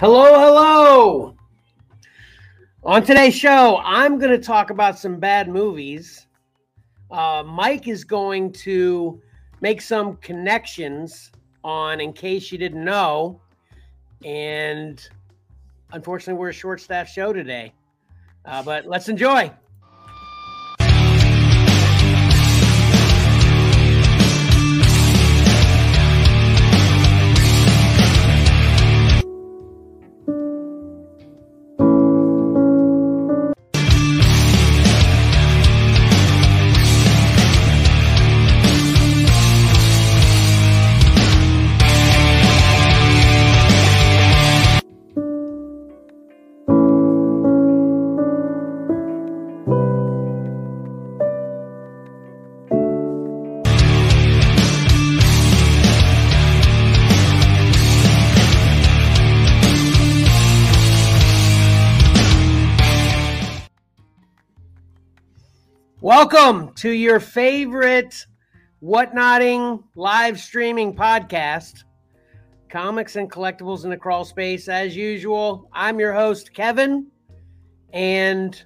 Hello, hello. On today's show, I'm going to talk about some bad movies. Uh, Mike is going to make some connections on In Case You Didn't Know. And unfortunately, we're a short staff show today. Uh, but let's enjoy. Welcome to your favorite whatnotting live streaming podcast, Comics and Collectibles in the Crawl Space. As usual, I'm your host, Kevin, and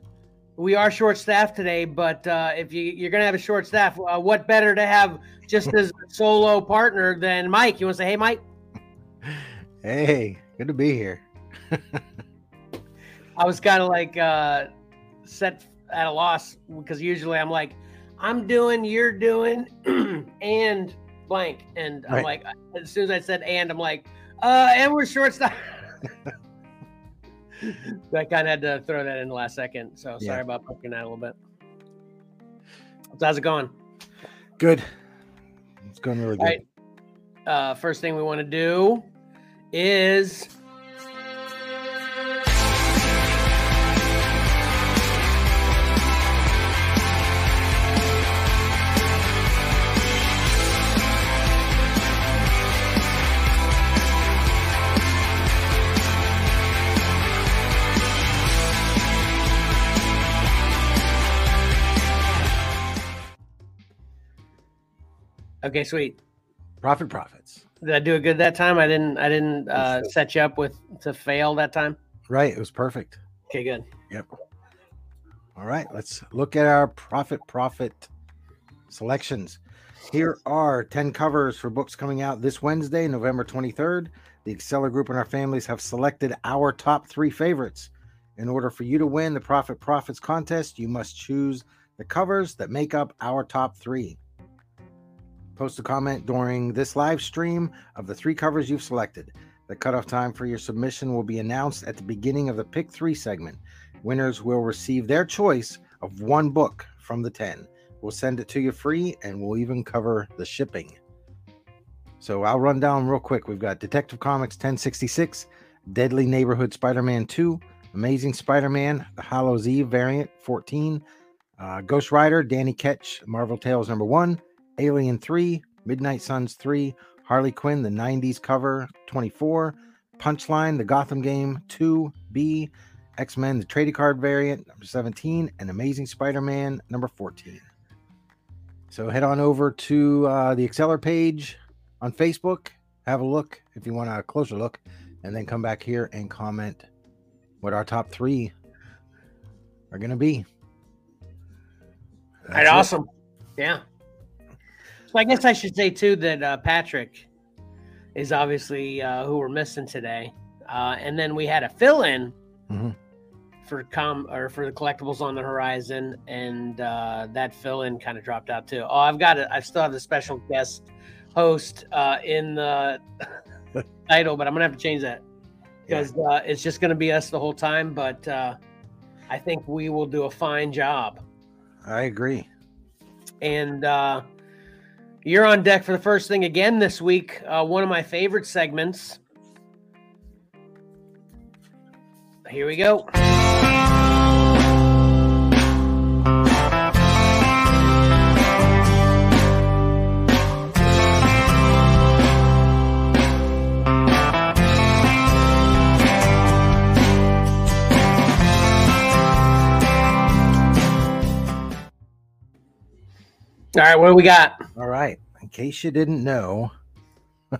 we are short staffed today. But uh, if you, you're going to have a short staff, uh, what better to have just as a solo partner than Mike? You want to say, hey, Mike? Hey, good to be here. I was kind of like uh, set at a loss because usually I'm like, I'm doing, you're doing, and blank. And I'm Right. like, as soon as I said and, I'm like, uh, and we're shortstop. so I kind of had to throw that in the last second. So sorry Yeah. about poking that a little bit. So how's it going? Good. It's going really good. All right. Uh, first thing we want to do is okay, sweet. Prophet Profits. Did I do it good that time? I didn't. I didn't uh, set you up with to fail that time. Right. It was perfect. Okay, good. Yep. All right. Let's look at our Prophet Profit selections. Here are 10 covers for books coming out this Wednesday, November 23rd. The Xcellar Group and our families have selected our top three favorites. In order for you to win the Prophet Profits contest, you must choose the covers that make up our top three. Post a comment during this live stream of the three covers you've selected. The cutoff time for your submission will be announced at the beginning of the Pick 3 segment. Winners will receive their choice of one book from the 10. We'll send it to you free and we'll even cover the shipping. So I'll run down real quick. We've got Detective Comics 1066, Deadly Neighborhood Spider Man 2, Amazing Spider Man, the Hallows' Eve variant 14, uh, Ghost Rider, Danny Ketch, Marvel Tales number 1, Alien 3, Midnight Suns 3, Harley Quinn, the 90s cover 24, Punchline, the Gotham game 2B, X Men, the trading card variant number 17, and Amazing Spider Man number 14. So head on over to uh, the Xcellar page on Facebook, have a look if you want a closer look, and then come back here and comment what our top three are going to be. All right, That's awesome. Yeah. So I guess I should say too that uh, Patrick is obviously uh, who we're missing today, uh, and then we had a fill-in Mhm. for com or for the collectibles on the horizon, and uh, that fill-in kind of dropped out too. Oh, I've got it. I still have the special guest host uh, in the title, but I'm gonna have to change that Yeah. because uh, it's just gonna be us the whole time. But uh, I think we will do a fine job I agree. and uh, you're on deck for the first thing again this week. Uh, one of my favorite segments. Here we go. All right, what do we got? All right. In case you didn't know,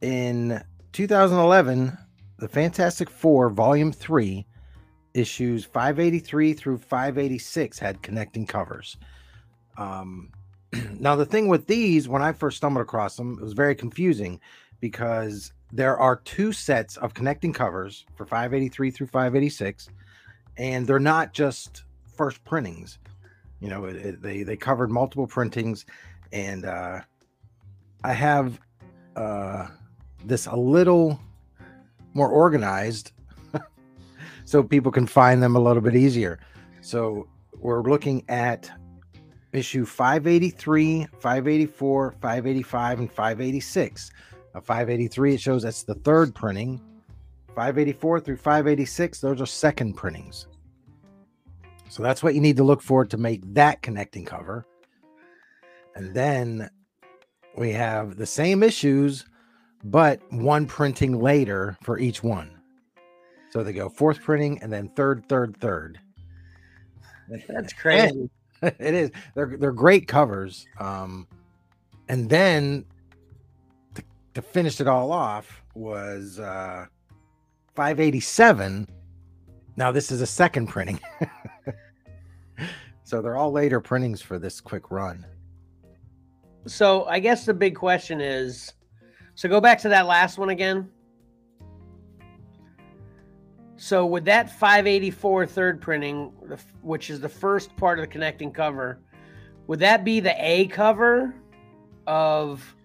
in 2011, the Fantastic Four Volume 3 issues 583 through 586 had connecting covers. Um, now, the thing with these, when I first stumbled across them, it was very confusing because there are two sets of connecting covers for 583 through 586, and they're not just first printings. You know, it, it, they they covered multiple printings, and uh, I have uh, this a little more organized so people can find them a little bit easier. So we're looking at issue 583, 584, 585, and 586. Now, 583, it shows that's the third printing. 584 through 586, those are second printings. So that's what you need to look for to make that connecting cover. And then we have the same issues, but one printing later for each one. So they go fourth printing and then third, third, third. That's crazy. it is. They're they're great covers. Um, and then to, to finish it all off was uh 587. Now this is a second printing. so they're all later printings for this quick run. So I guess the big question is so go back to that last one again. So with that 584 third printing, which is the first part of the connecting cover, would that be the A cover of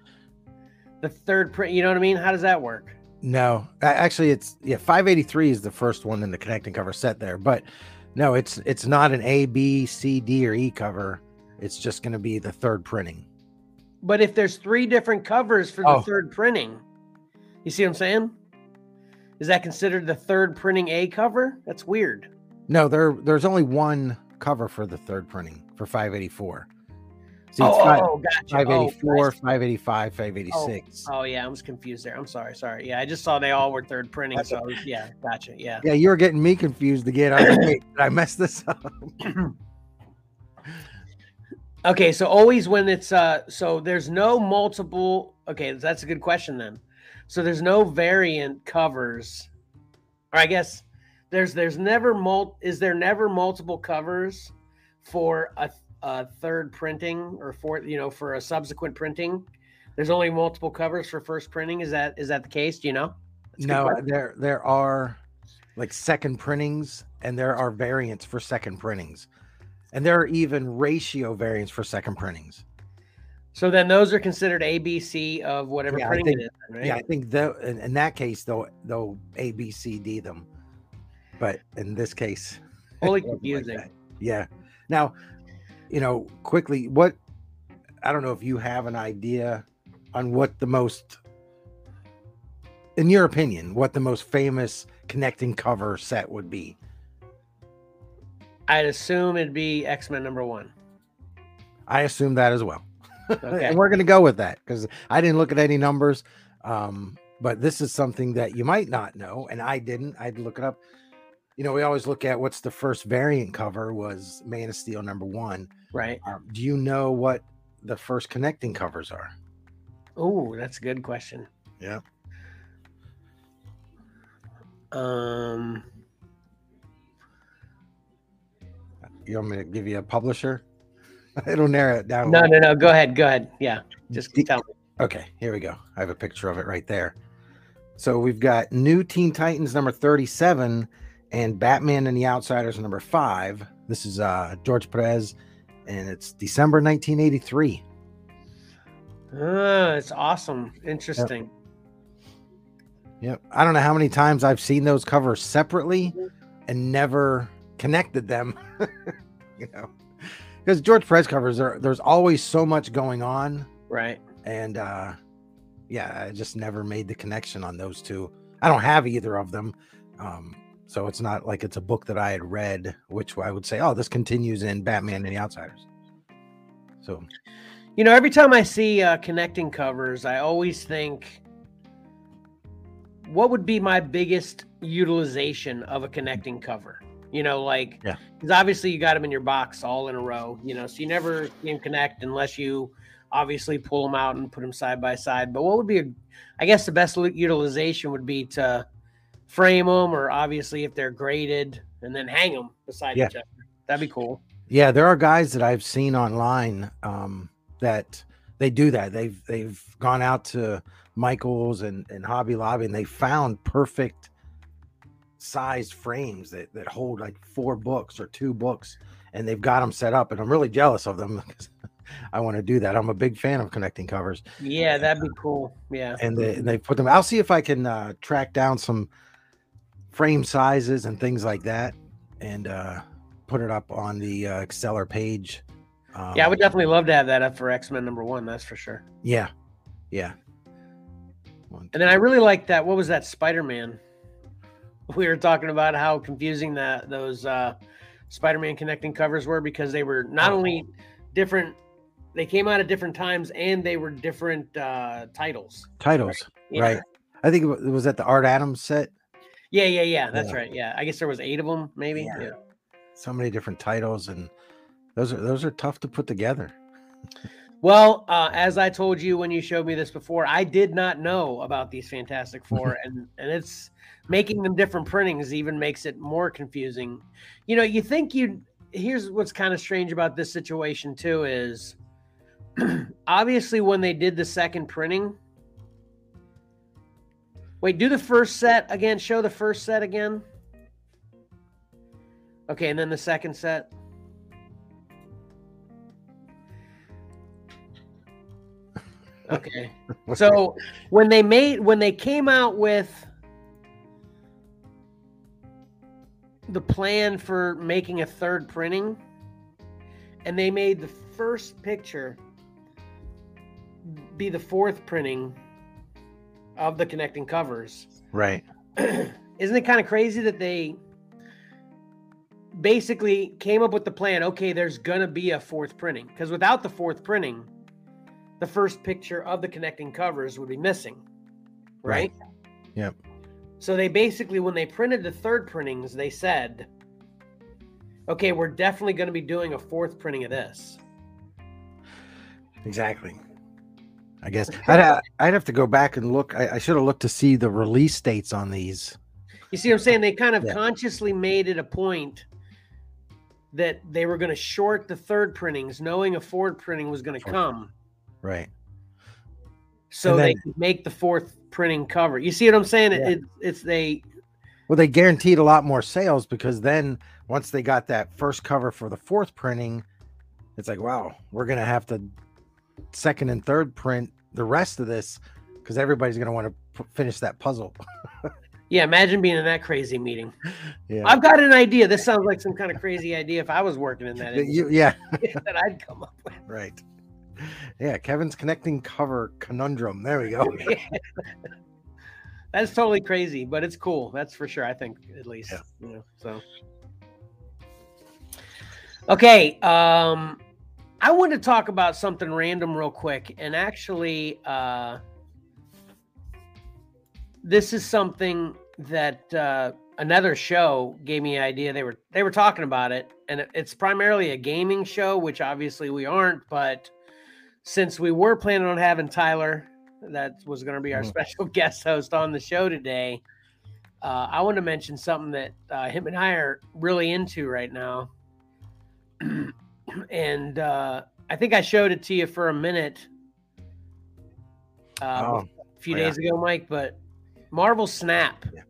the third print? You know what I mean? How does that work? No, actually, it's yeah. 583 is the first one in the connecting cover set there, but no, it's it's not an A, B, C, D, or E cover. It's just going to be the third printing. But if there's three different covers for the oh. third printing, you see what I'm saying? Is that considered the third printing A cover? That's weird. No, there there's only one cover for the third printing for 584. See, oh, five, oh, gotcha. 584, oh, 585, 586. Oh, oh, yeah, I was confused there. I'm sorry, sorry. Yeah, I just saw they all were third printing. That's so yeah, gotcha. Yeah. Yeah, you were getting me confused again. I was did I mess this up? okay, so always when it's uh so there's no multiple okay, that's a good question then. So there's no variant covers, or I guess there's there's never mul is there never multiple covers for a, a third printing or for you know for a subsequent printing. There's only multiple covers for first printing. Is that is that the case? Do you know? no, there there are like second printings and there are variants for second printings. And there are even ratio variants for second printings. So then those are considered ABC of whatever yeah, printing think, it is, right? Yeah, I think though in, in, that case they'll they'll A B C D them. But in this case holy confusing. Like yeah. Now, you know, quickly, what I don't know if you have an idea on what the most in your opinion, what the most famous connecting cover set would be. I'd assume it'd be X-Men number one. I assume that as well. Okay. and we're going to go with that because I didn't look at any numbers. Um, but this is something that you might not know, and I didn't. I'd look it up. You know, we always look at what's the first variant cover was Man of Steel number one. Right. Um, do you know what the first connecting covers are? Oh, that's a good question. Yeah. Um. You want me to give you a publisher? It'll narrow it down. No, no, no. Go ahead. Go ahead. Yeah. Just tell me. Okay. Here we go. I have a picture of it right there. So we've got New Teen Titans number 37 and Batman and the Outsiders number five. This is uh, George Perez, and it's December 1983. Uh, it's awesome. Interesting. Yep. yep. I don't know how many times I've seen those covers separately and never connected them. you know because George Perez covers there, there's always so much going on, right? And uh, yeah, I just never made the connection on those two. I don't have either of them, um, so it's not like it's a book that I had read, which I would say, oh, this continues in Batman and the Outsiders. So, you know, every time I see uh, connecting covers, I always think, what would be my biggest utilization of a connecting cover? You know, like yeah, because obviously you got them in your box all in a row. You know, so you never can connect unless you obviously pull them out and put them side by side. But what would be, a, I guess, the best utilization would be to frame them, or obviously if they're graded, and then hang them beside Yeah. each other. That'd be cool. Yeah, there are guys that I've seen online um, that they do that. They've they've gone out to Michaels and, and Hobby Lobby and they found perfect sized frames that, that hold like four books or two books and they've got them set up and I'm really jealous of them because I want to do that. I'm a big fan of connecting covers Yeah, that'd be cool. Yeah. and they, and they put them. I'll see if I can uh, track down some frame sizes and things like that, and uh, put it up on the uh, Xcellar page. Um, Yeah, I would definitely love to have that up for X Men number one. That's for sure. Yeah, yeah. One, And then I really like that. What was that Spider Man? We were talking about how confusing that those uh, Spider Man connecting covers were because they were not Oh. only different, they came out at different times and they were different uh, titles. titles, Yeah. right? I think it was at the Art Adams set. Yeah, yeah, yeah. That's Yeah. right. Yeah, I guess there was eight of them, maybe. Yeah. Yeah. So many different titles, and those are those are tough to put together. Well, uh, as I told you when you showed me this before, I did not know about these Fantastic Four, and and it's making them different printings even makes it more confusing. You know, you think you here's what's kind of strange about this situation too is obviously when they did the second printing. Wait, do the first set again. Show the first set again. Okay, and then the second set. Okay. So when they made when they came out with the plan for making a third printing and they made the first picture be the fourth printing of the connecting covers right. isn't it kind of crazy that they basically came up with the plan okay there's gonna be a fourth printing because without the fourth printing the first picture of the connecting covers would be missing right, Right. Yep. so they basically when they printed the third printings they said okay we're definitely going to be doing a fourth printing of this Exactly. I guess I'd ha- I'd have to go back and look. I, I should have looked to see the release dates on these. You see what I'm saying? They kind of Yeah. consciously made it a point that they were going to short the third printings, knowing a fourth printing was going to come, Right. so And they could make the fourth printing cover. You see what I'm saying? It- Yeah. It, it's they. Well, they guaranteed a lot more sales because then once they got that first cover for the fourth printing, it's like, wow, we're gonna have to second and third print the rest of this because everybody's gonna want to p- finish that puzzle. Yeah, imagine being in that crazy meeting. Yeah. I've got an idea. This sounds like some kind of crazy idea. If I was working in that, you- yeah. that I'd come up with. Right. Yeah. Kevin's connecting cover conundrum. There we go. That's totally crazy, but it's cool. That's for sure. I think at least. Yeah. You know, so. Okay. Um, I want to talk about something random real quick, and actually, uh, this is something that uh, another show gave me an idea. They were they were talking about it, and it's primarily a gaming show, which obviously we aren't. But since we were planning on having Tyler, that was going to be our Mhm. special guest host on the show today. Uh, I want to mention something that uh, him and I are really into right now, and uh, I think I showed it to you for a minute uh, Oh, a few yeah. days ago, Mike. But Marvel Snap. Yeah.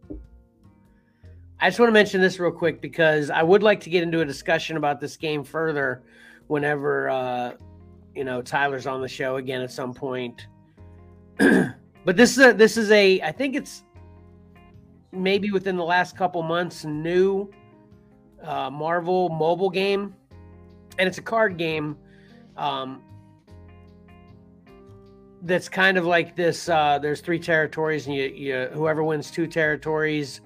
I just want to mention this real quick because I would like to get into a discussion about this game further whenever uh, you know Tyler's on the show again at some point. but this is a this is a I think it's maybe within the last couple months new uh, Marvel mobile game, and it's a card game. Um, that's kind of like this. Uh, there's three territories, and you, you whoever wins two territories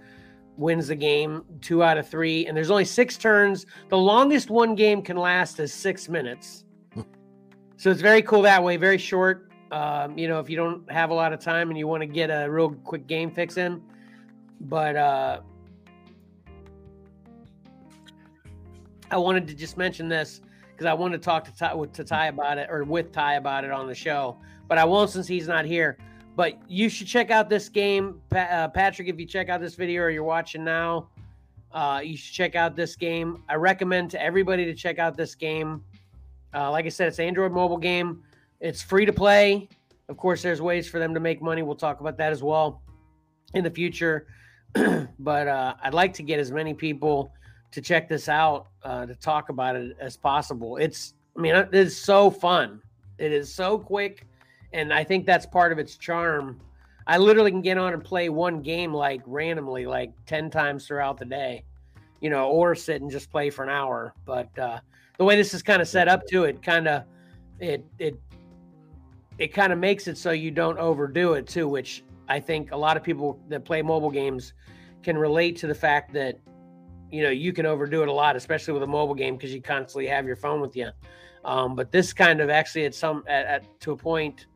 wins the game. Two out of three, and there's only six turns. The longest one game can last is six minutes. so it's very cool that way. Very short. Um, you know, if you don't have a lot of time and you want to get a real quick game fix in, but uh, I wanted to just mention this because I want to talk to Ty, to Ty about it or with Ty about it on the show, but I won't since he's not here. but you should check out this game, uh, Patrick. If you check out this video or you're watching now, uh, you should check out this game. I recommend to everybody to check out this game. Uh, like I said, it's an Android mobile game. It's free to play. Of course, there's ways for them to make money. We'll talk about that as well in the future. but uh, I'd like to get as many people to check this out uh, to talk about it as possible. It's, I mean, it is so fun. It is so quick, and I think that's part of its charm. I literally can get on and play one game like randomly, like ten times throughout the day, you know, or sit and just play for an hour. But uh, the way this is kind of set up to it, kind of it it it kind of makes it so you don't overdo it too, which I think a lot of people that play mobile games can relate to the fact that you know you can overdo it a lot, especially with a mobile game because you constantly have your phone with you. Um, but this kind of actually at some at, at, to a point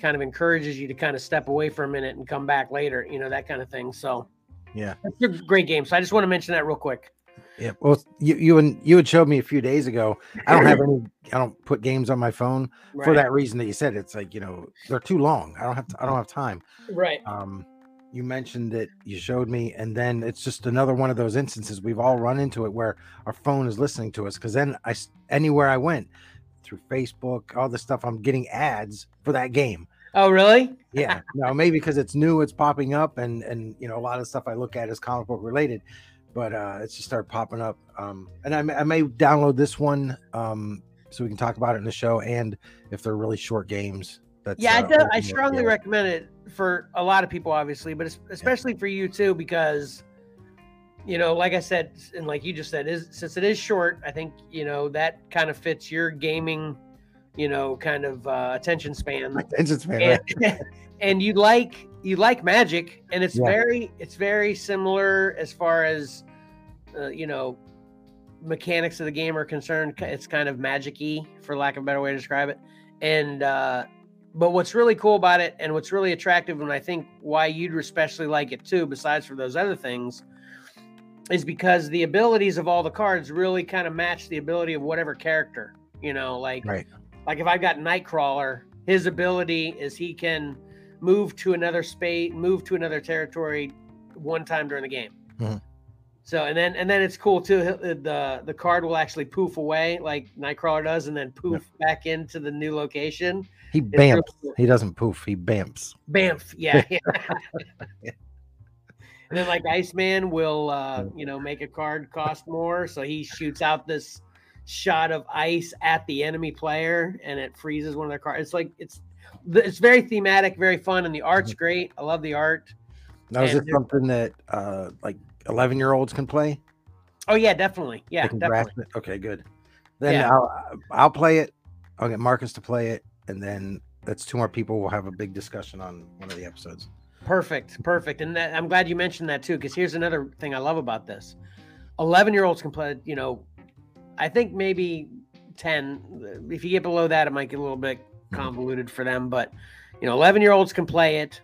kind of encourages you to kind of step away for a minute and come back later, you know that kind of thing. So Yeah. it's a great game. So I just want to mention that real quick. Yeah. Well, you you and you had showed me a few days ago. I don't have any. I don't put games on my phone for that reason that you said. It's like you know they're too long. I don't have. I don't have time. Right. Um, you mentioned it. You showed me, and then it's just another one of those instances we've all run into it where our phone is listening to us. Because then I anywhere I went through Facebook, all this stuff, I'm getting ads for that game. Oh, really? Yeah. no, maybe because it's new, it's popping up, and and you know a lot of stuff I look at is comic book related, but uh it's just started popping up. Um, and I may, I may download this one um so we can talk about it in the show, and if they're really short games. That's, Yeah, I, uh, do, I strongly yeah. recommend it for a lot of people, obviously, but es- especially for you too, because you know, like I said, and like you just said, is since it is short, I think you know that kind of fits your gaming, you know, kind of uh, attention span. Attention span, right? and, and you like you like magic and it's Yeah. very it's very similar as far as uh, you know mechanics of the game are concerned it's kind of magic-y for lack of a better way to describe it and uh but what's really cool about it and what's really attractive and i think why you'd especially like it too besides for those other things is because the abilities of all the cards really kind of match the ability of whatever character you know like Right. like if I've got Nightcrawler, his ability is he can move to another space, move to another territory one time during the game. Mhm. So and then and then it's cool too. The the card will actually poof away like Nightcrawler does, and then poof back into the new location. He bamps. He doesn't poof. He bamps. Bamf, yeah. yeah. and then like Iceman will uh, you know make a card cost more, so he shoots out this shot of ice at the enemy player and it freezes one of their cards. It's like it's it's very thematic, very fun, and the art's great. I love the art. Now is it something that uh like 11 year olds can play? Oh yeah, definitely. Yeah, definitely. Okay, good. Then Yeah. I'll I'll play it. I'll get Marcus to play it, and then that's two more people. We'll have a big discussion on one of the episodes. Perfect, perfect. And that, I'm glad you mentioned that too, because here's another thing I love about this: eleven year olds can play. You know, I think maybe ten. If you get below that, it might get a little bit mm-hmm. convoluted for them. But you know, eleven year olds can play it.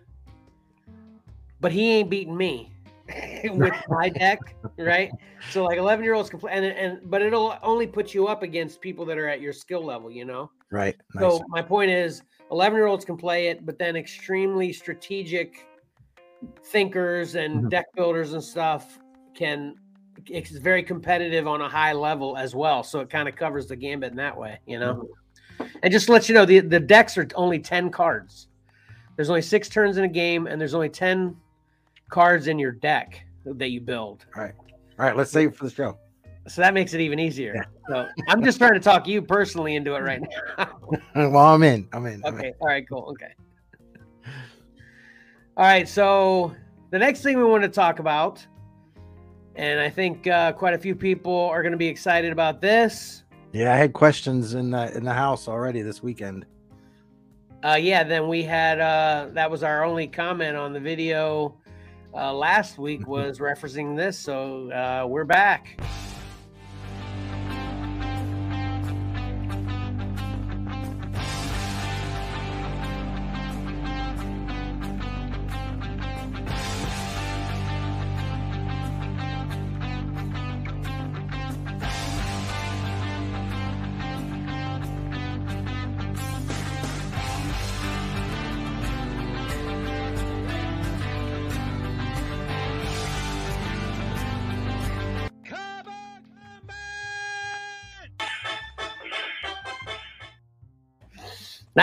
But he ain't beating me with my deck, right? So like eleven year olds can play, and and but it'll only put you up against people that are at your skill level, you know. Right. Nice. So my point is, eleven-year-olds can play it, but then extremely strategic thinkers and Mhm. deck builders and stuff can. It's very competitive on a high level as well, so it kind of covers the gambit in that way, you know. And just to let you know, the the decks are only ten cards. There's only six turns in a game, and there's only ten cards in your deck that you build. All right, let's save it for the show. So that makes it even easier. So I'm just trying to talk you personally into it right now. well, I'm in. I'm in. I'm in. Okay. All right. Cool. Okay. All right. So the next thing we want to talk about, and I think uh, quite a few people are going to be excited about this. Yeah, I had questions in the in the house already this weekend. Uh, yeah. Then we had uh, that was our only comment on the video uh, last week was referencing this. So uh, we're back.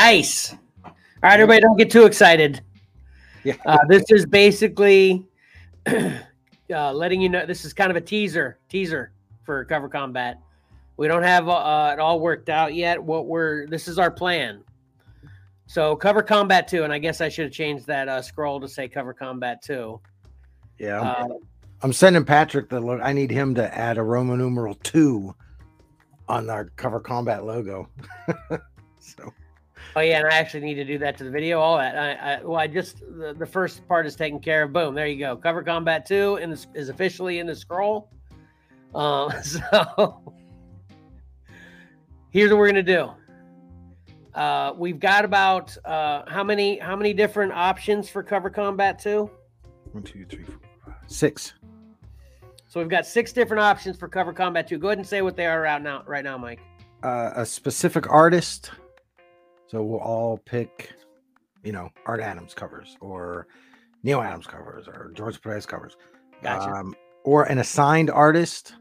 Nice. All right, everybody, don't get too excited. Yeah. Uh, this is basically uh, letting you know. This is kind of a teaser, teaser for cover combat. We don't have uh, it all worked out yet. What we're this is our plan. So cover combat two, and I guess I should have changed that uh, scroll to say cover combat two. Yeah. Uh, I'm sending Patrick the look. I need him to add a Roman numeral two on our cover combat logo. so Oh yeah, and I actually need to do that to the video. All that. I, I well, I just the, the first part is taken care of. Boom, there you go. Cover Combat Two in the, is officially in the scroll. Um, so here's what we're gonna do. Uh, we've got about uh, how many how many different options for Cover Combat Two? one, two, three, four, five, six. So we've got six different options for Cover Combat Two. Go ahead and say what they are right now. Right now, Mike. Uh, a specific artist. So we'll all pick, you know, Art Adams covers or Neal Adams covers or George Perez covers. Gotcha. Um, or an assigned artist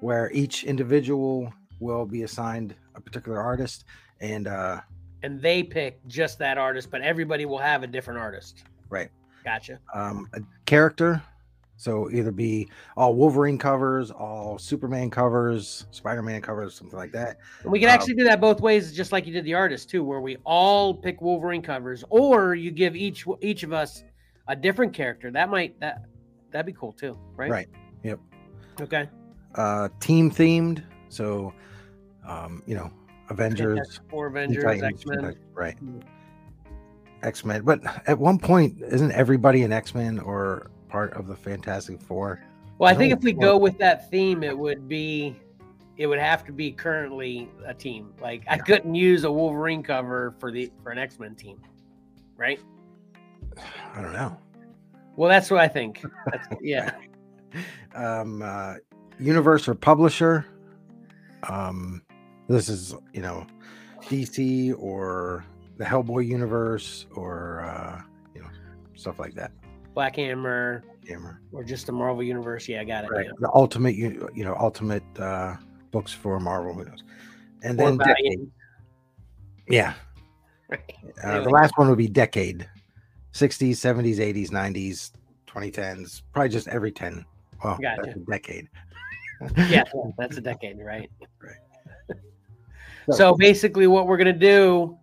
where each individual will be assigned a particular artist and uh and they pick just that artist, but everybody will have a different artist. Right. Gotcha. um, a character. So either be all Wolverine covers, all Superman covers, Spider-Man covers, something like that. We can Um, actually do that both ways, just like you did the artist too, where we all pick Wolverine covers, or you give each each of us a different character. That might that that'd be cool too, right? Right. Yep. Okay. Uh, team themed. So, um, you know, Avengers, Four, Avengers, X Men. Right? Mm. X Men. But at one point, isn't everybody an X Men or part of the Fantastic Four? Well, I I think if we go with that theme, it would be it would have to be currently a team. Like I couldn't use a Wolverine cover for the for an X Men team, right? I don't know. Well, that's what I think. That's, yeah. um uh universe or publisher um this is you know dc or the hellboy universe or uh you know stuff like that Black Hammer Hammer. or just the Marvel Universe. Yeah, I got it. right yeah. the ultimate you, know ultimate uh books for marvel who knows and Or then decade. yeah Right. uh, Anyway. the last one would be decade 60s 70s 80s 90s 2010s probably just every 10 well Gotcha. that's a decade yeah, that's a decade, right? Right. So basically, what we're gonna do,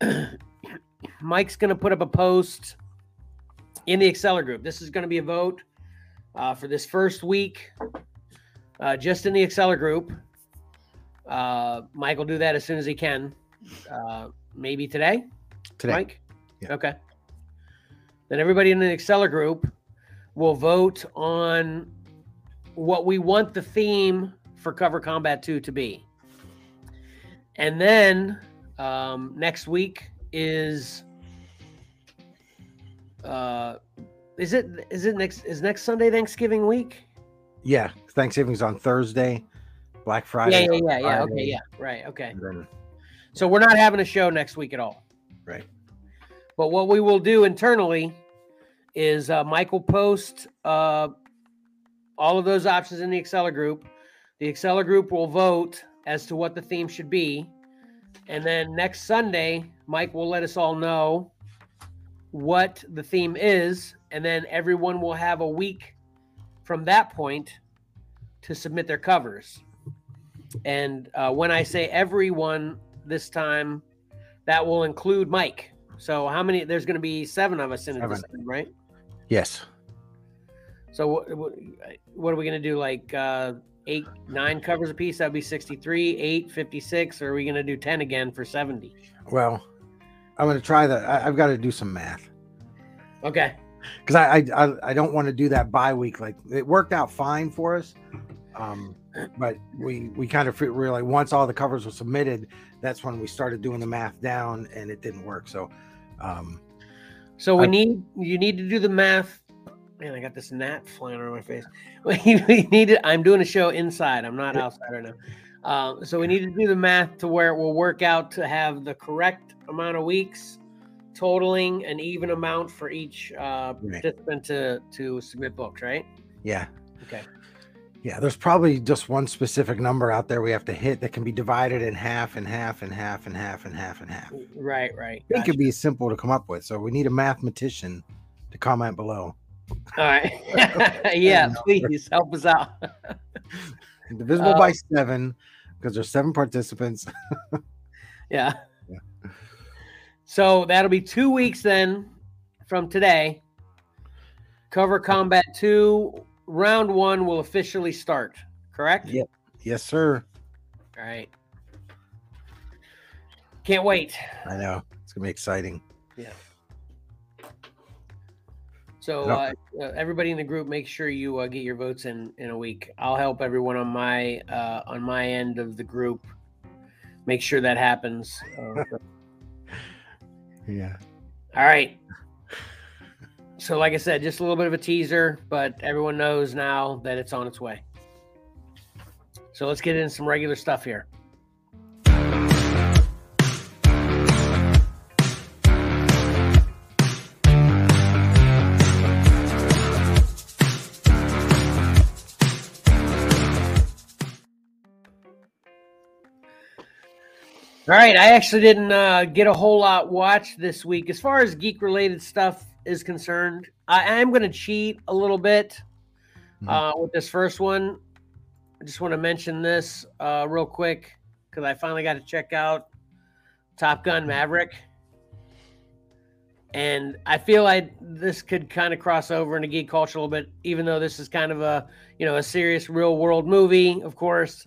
Mike's gonna put up a post in the Xcellar group. This is gonna be a vote uh, for this first week, uh, just in the Xcellar group. Uh, Mike will do that as soon as he can. Uh, maybe today, today Mike. Yeah. Okay. Then everybody in the Xcellar group will vote on what we want the theme for Cover Combat 2 to be. And then um, next week is uh is it is it next is next Sunday Thanksgiving week? Yeah, Thanksgiving's on Thursday, Black Friday. yeah, on yeah, yeah. Okay, yeah. Right, okay. then- So we're not having a show next week at all. Right. But what we will do internally is uh, Mike will post uh, all of those options in the Xcellar group. The Xcellar group will vote as to what the theme should be. And then next Sunday, Mike will let us all know what the theme is. And then everyone will have a week from that point to submit their covers. And uh, when I say everyone this time, that will include Mike. So how many? There's going to be seven of us in it, time, right? yes, So what, what, what are we going to do? Like uh, eight, nine covers a piece? That'd be 63, eight, 56. Or are we going to do 10 again for 70? well, I'm going to try that. I, I've got to do some math Okay. because I, I I I don't want to do that bye week. Like it worked out fine for us, um, but we we kind of really once all the covers were submitted, that's when we started doing the math down, and it didn't work. So, um, So we I- need you need to do the math. Man, I got this gnat flying around my face. We need to, I'm doing a show inside. I'm not outside right now. Uh, so we need to do the math to where it will work out to have the correct amount of weeks, totaling an even amount for each uh, Right. participant to to submit books. Right? yeah, Okay. Yeah, there's probably just one specific number out there we have to hit that can be divided in half and half and half and half and half and half. Right, right. I think It could be simple to come up with. So we need a mathematician to comment below. All right. yeah, please help us out. Divisible by seven because there's seven participants. yeah. Yeah. So that'll be two weeks then from today. Cover Combat 2, round one will officially start, correct? Yep. Yes, sir. All right. Can't wait. I know. It's going to be exciting. So uh, uh, everybody in the group, make sure you uh, get your votes in in a week. I'll help everyone on my uh, on my end of the group. Make sure that happens. Yeah. all right. So, like I said, just a little bit of a teaser, but everyone knows now that it's on its way. So let's get in some regular stuff here. All right, I actually didn't uh, get a whole lot watched this week as far as geek related stuff is concerned. I am going to cheat a little bit Mhm. uh, with this first one. I just want to mention this uh, real quick because I finally got to check out Top Gun Maverick, and I feel like this could kind of cross over into geek culture a little bit, even though this is kind of a you know a serious real world movie, of course.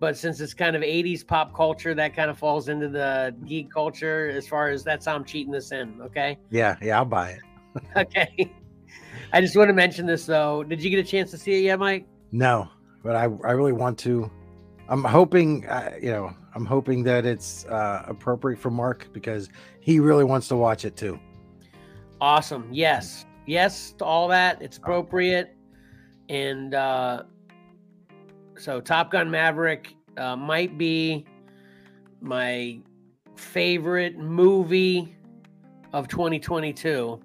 But since it's kind of 80s pop culture, that kind of falls into the geek culture as far as that's how I'm cheating this in. Okay. Yeah. Yeah. I'll buy it. Okay. I just want to mention this though. Did you get a chance to see it yet, Mike? No, but I, I really want to. I'm hoping, uh, you know, I'm hoping that it's uh, appropriate for Mark because he really wants to watch it too. Awesome. Yes. Yes to all that. It's appropriate. And uh so Top Gun Maverick uh, might be my favorite movie of 2022.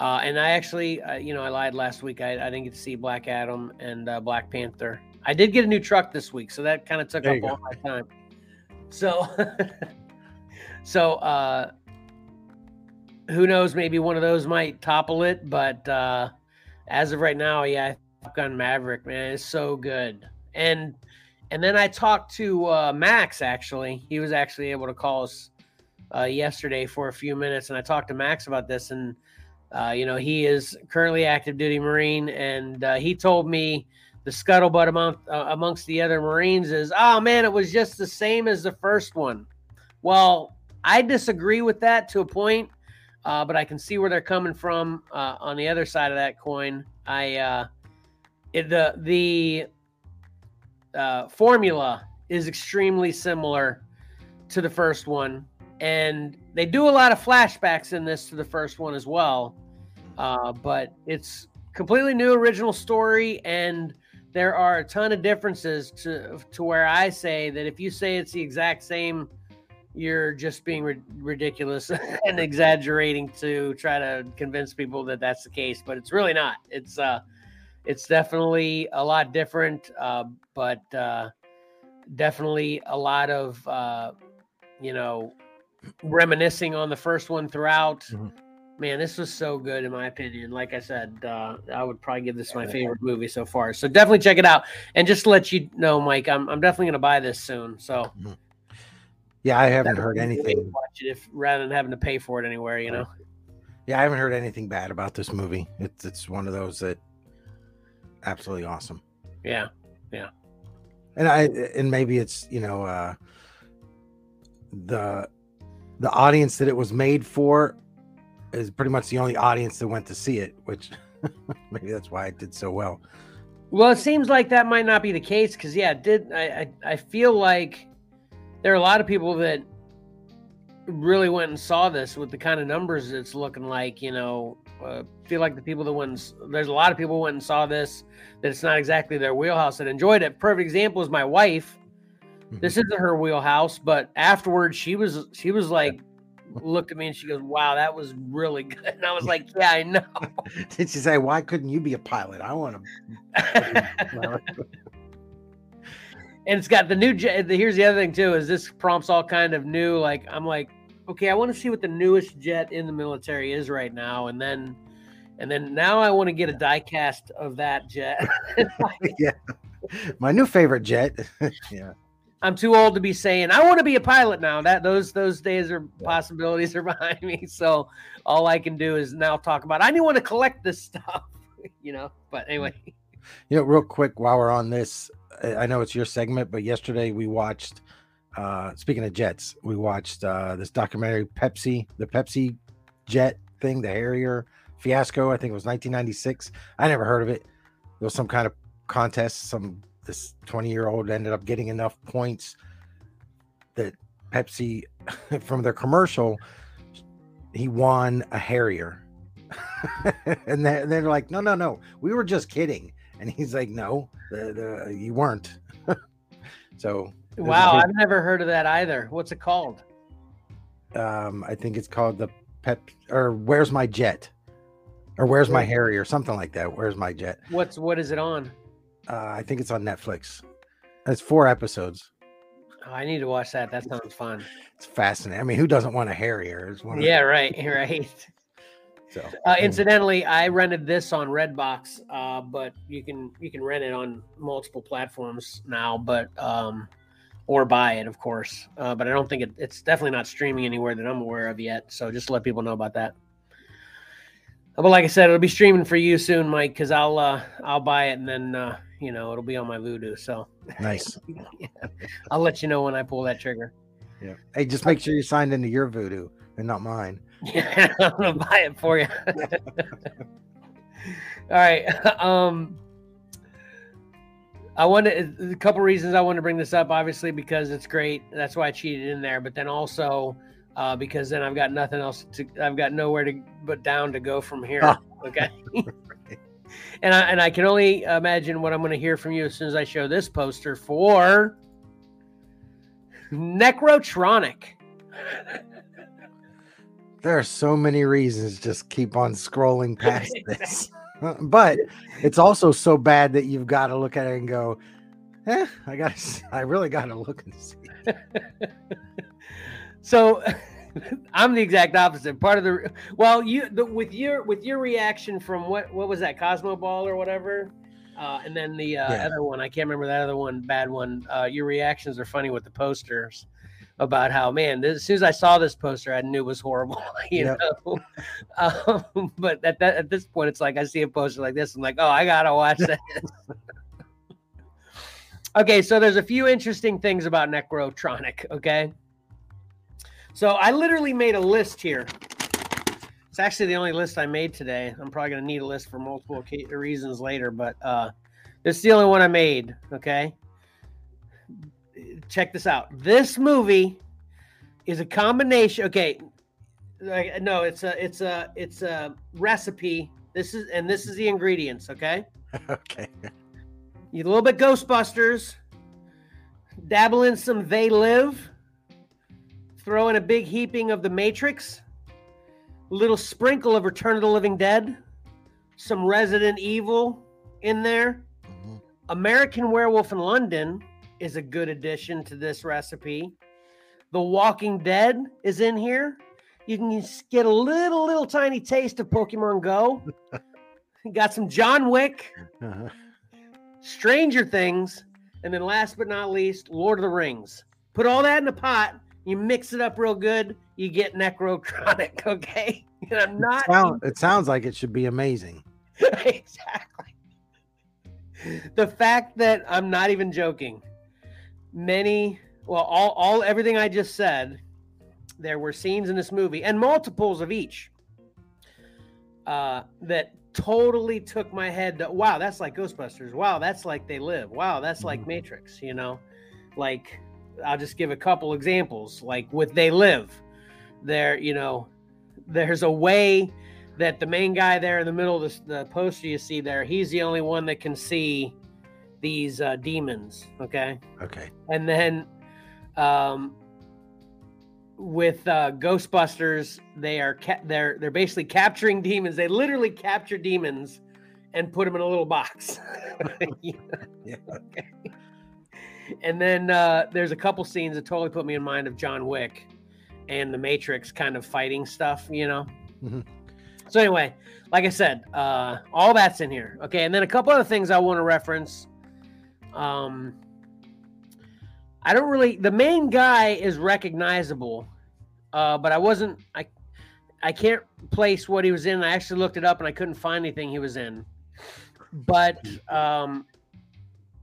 Uh, and I actually, uh, you know, I lied last week. I, I didn't get to see Black Adam and uh, Black Panther. I did get a new truck this week, so that kind of took There up all my time. So, so uh, who knows? Maybe one of those might topple it, but uh, as of right now, yeah, Top Gun Maverick, man, is so good. And and then I talked to uh, Max. Actually, he was actually able to call us uh, yesterday for a few minutes, and I talked to Max about this. And uh, you know, he is currently active duty Marine, and uh, he told me the scuttlebutt among, uh, amongst the other Marines is, oh man, it was just the same as the first one. Well, I disagree with that to a point, uh, but I can see where they're coming from uh, on the other side of that coin. I uh, the the uh, formula is extremely similar to the first one, and they do a lot of flashbacks in this to the first one as well. Uh, but it's completely new original story, and there are a ton of differences to to where I say that if you say it's the exact same you're just being ri- ridiculous and exaggerating to try to convince people that that's the case but it's really not it's uh it's definitely a lot different uh but uh definitely a lot of uh you know reminiscing on the first one throughout Mhm. man this was so good in my opinion like i said uh i would probably give this my favorite movie so far so definitely check it out and just to let you know mike i'm, I'm definitely going to buy this soon so Yeah, I haven't heard would be the way to anything. Watch it if rather than having to pay for it anywhere, you know. Yeah, I haven't heard anything bad about this movie. It's it's one of those that absolutely awesome. Yeah, yeah. and I and maybe it's you know uh the the audience that it was made for is pretty much the only audience that went to see it, which maybe that's why it did so well. Well, it seems like that might not be the case because yeah, it did I, I I feel like there are a lot of people that really went and saw this with the kind of numbers it's looking like. You know, uh, feel like the people that went and, there's a lot of people went and saw this that it's not exactly their wheelhouse that enjoyed it. Perfect example is my wife. This isn't her wheelhouse, but afterwards she was she was like looked at me and she goes, "Wow, that was really good." And I was like, "Yeah, I know." Did she say, "Why couldn't you be a pilot? I want to." and it's got the new. Here's the other thing too: is this prompts all kind of new. Like I'm like, okay, I want to see what the newest jet in the military is right now, and then, and then now I want to get a diecast of that jet. yeah, my new favorite jet. yeah. I'm too old to be saying I want to be a pilot now. That those those days are possibilities are behind me. So all I can do is now talk about. I do want to collect this stuff, you know. But anyway, you know, real quick while we're on this, I know it's your segment, but yesterday we watched. Uh, speaking of jets, we watched uh, this documentary, Pepsi, the Pepsi jet thing, the Harrier fiasco. I think it was 1996. I never heard of it. There was some kind of contest. Some this 20 year old ended up getting enough points that Pepsi, from their commercial, he won a Harrier. and they're, like, no, no, no, we were just kidding. And he's like, no, the, the, you weren't. so, wow, I've never heard of that either. What's it called? Um, I think it's called the Pep or Where's My Jet or Where's My Harry or something like that. Where's My Jet? What's what is it on? Uh, I think it's on Netflix. It's four episodes. Oh, I need to watch that. That sounds fun. It's fascinating. I mean, who doesn't want a Harrier? It's one yeah, right, right. So, uh, incidentally, I rented this on Redbox, uh, but you can you can rent it on multiple platforms now, but um, or buy it, of course. Uh, but I don't think it, it's definitely not streaming anywhere that I'm aware of yet. So just let people know about that. But like I said, it'll be streaming for you soon, Mike, because I'll uh, I'll buy it and then uh, you know it'll be on my Vudu. So nice. yeah. I'll let you know when I pull that trigger. Yeah. Hey, just make sure you signed into your Vudu and not mine. Yeah, I'm gonna buy it for you. All right. Um, I want to a couple reasons I want to bring this up. Obviously, because it's great. That's why I cheated in there. But then also uh, because then I've got nothing else to. I've got nowhere to but down to go from here. Oh. Okay. and I and I can only imagine what I'm going to hear from you as soon as I show this poster for Necrotronic. There are so many reasons. Just keep on scrolling past this. But it's also so bad that you've got to look at it and go, eh, I got I really got to look and see. so I'm the exact opposite. Part of the well, you the, with your with your reaction from what what was that Cosmo Ball or whatever, uh, and then the uh, yeah. other one I can't remember that other one bad one. Uh, your reactions are funny with the posters about how man this, as soon as I saw this poster I knew it was horrible. You yep. know, um, but at that at this point it's like I see a poster like this I'm like oh I gotta watch this. okay, so there's a few interesting things about Necrotronic. Okay. So I literally made a list here. It's actually the only list I made today. I'm probably going to need a list for multiple reasons later, but uh, this is the only one I made. Okay. Check this out. This movie is a combination. Okay. No, it's a it's a it's a recipe. This is and this is the ingredients. Okay. okay. You a little bit Ghostbusters. Dabble in some They Live Throw in a big heaping of the Matrix, a little sprinkle of Return of the Living Dead, some Resident Evil in there. Mm-hmm. American Werewolf in London is a good addition to this recipe. The Walking Dead is in here. You can get a little, little tiny taste of Pokemon Go. got some John Wick, uh-huh. Stranger Things, and then last but not least, Lord of the Rings. Put all that in a pot you mix it up real good, you get necrotronic. Okay, and I'm not. It, sound, it sounds like it should be amazing. exactly. The fact that I'm not even joking. Many, well, all, all, everything I just said. There were scenes in this movie and multiples of each uh, that totally took my head to, wow, that's like Ghostbusters. Wow, that's like They Live. Wow, that's like mm-hmm. Matrix, you know? Like I'll just give a couple examples. Like with They Live, there, you know, there's a way that the main guy there in the middle of the, the poster you see there, he's the only one that can see these uh, demons. Okay. Okay. And then, um, with uh, Ghostbusters, they are ca- they're they're basically capturing demons. They literally capture demons and put them in a little box. Yeah. Okay. And then uh, there's a couple scenes that totally put me in mind of John Wick and the Matrix kind of fighting stuff, you know. Mhm. So anyway, like I said, uh, all that's in here. Okay, and then a couple other things I want to reference. Um, I don't really. The main guy is recognizable, uh, but I wasn't. I I can't place what he was in. I actually looked it up and I couldn't find anything he was in. But um,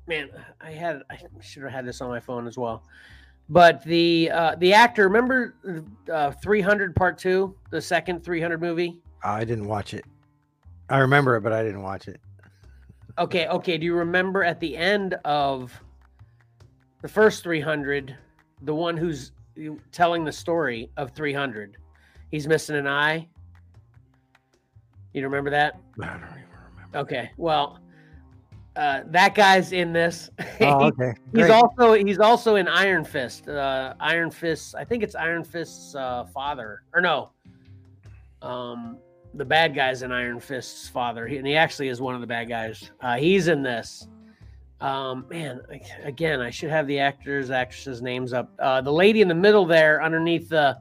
man, I had I should have had this on my phone as well. But the uh, the actor, remember uh, 300 Part Two, the second 300 movie? I didn't watch it. I remember it, but I didn't watch it. Okay, okay. Do you remember at the end of the first 300, the one who's telling the story of 300? He's missing an eye. You remember that? I don't even remember. Okay. Well, uh, that guy's in this. Oh, okay. he's also he's also in Iron Fist. Uh, Iron Fist. I think it's Iron Fist's uh, father, or no, um, the bad guy's in Iron Fist's father, he, and he actually is one of the bad guys. Uh, he's in this. Um, man, again, I should have the actors, actresses' names up. Uh, the lady in the middle there, underneath the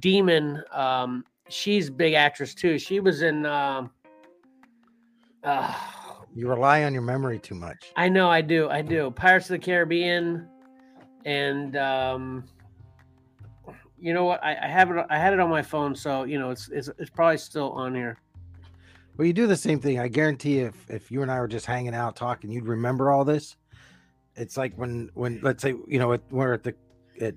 demon, um, she's a big actress too. She was in. Um, uh, You rely on your memory too much. I know, I do, I do. Pirates of the Caribbean, and um, you know what? I, I have it. I had it on my phone, so you know it's it's, it's probably still on here. Well, you do the same thing. I guarantee if if you and I were just hanging out talking, you'd remember all this. It's like when when let's say you know we're at the at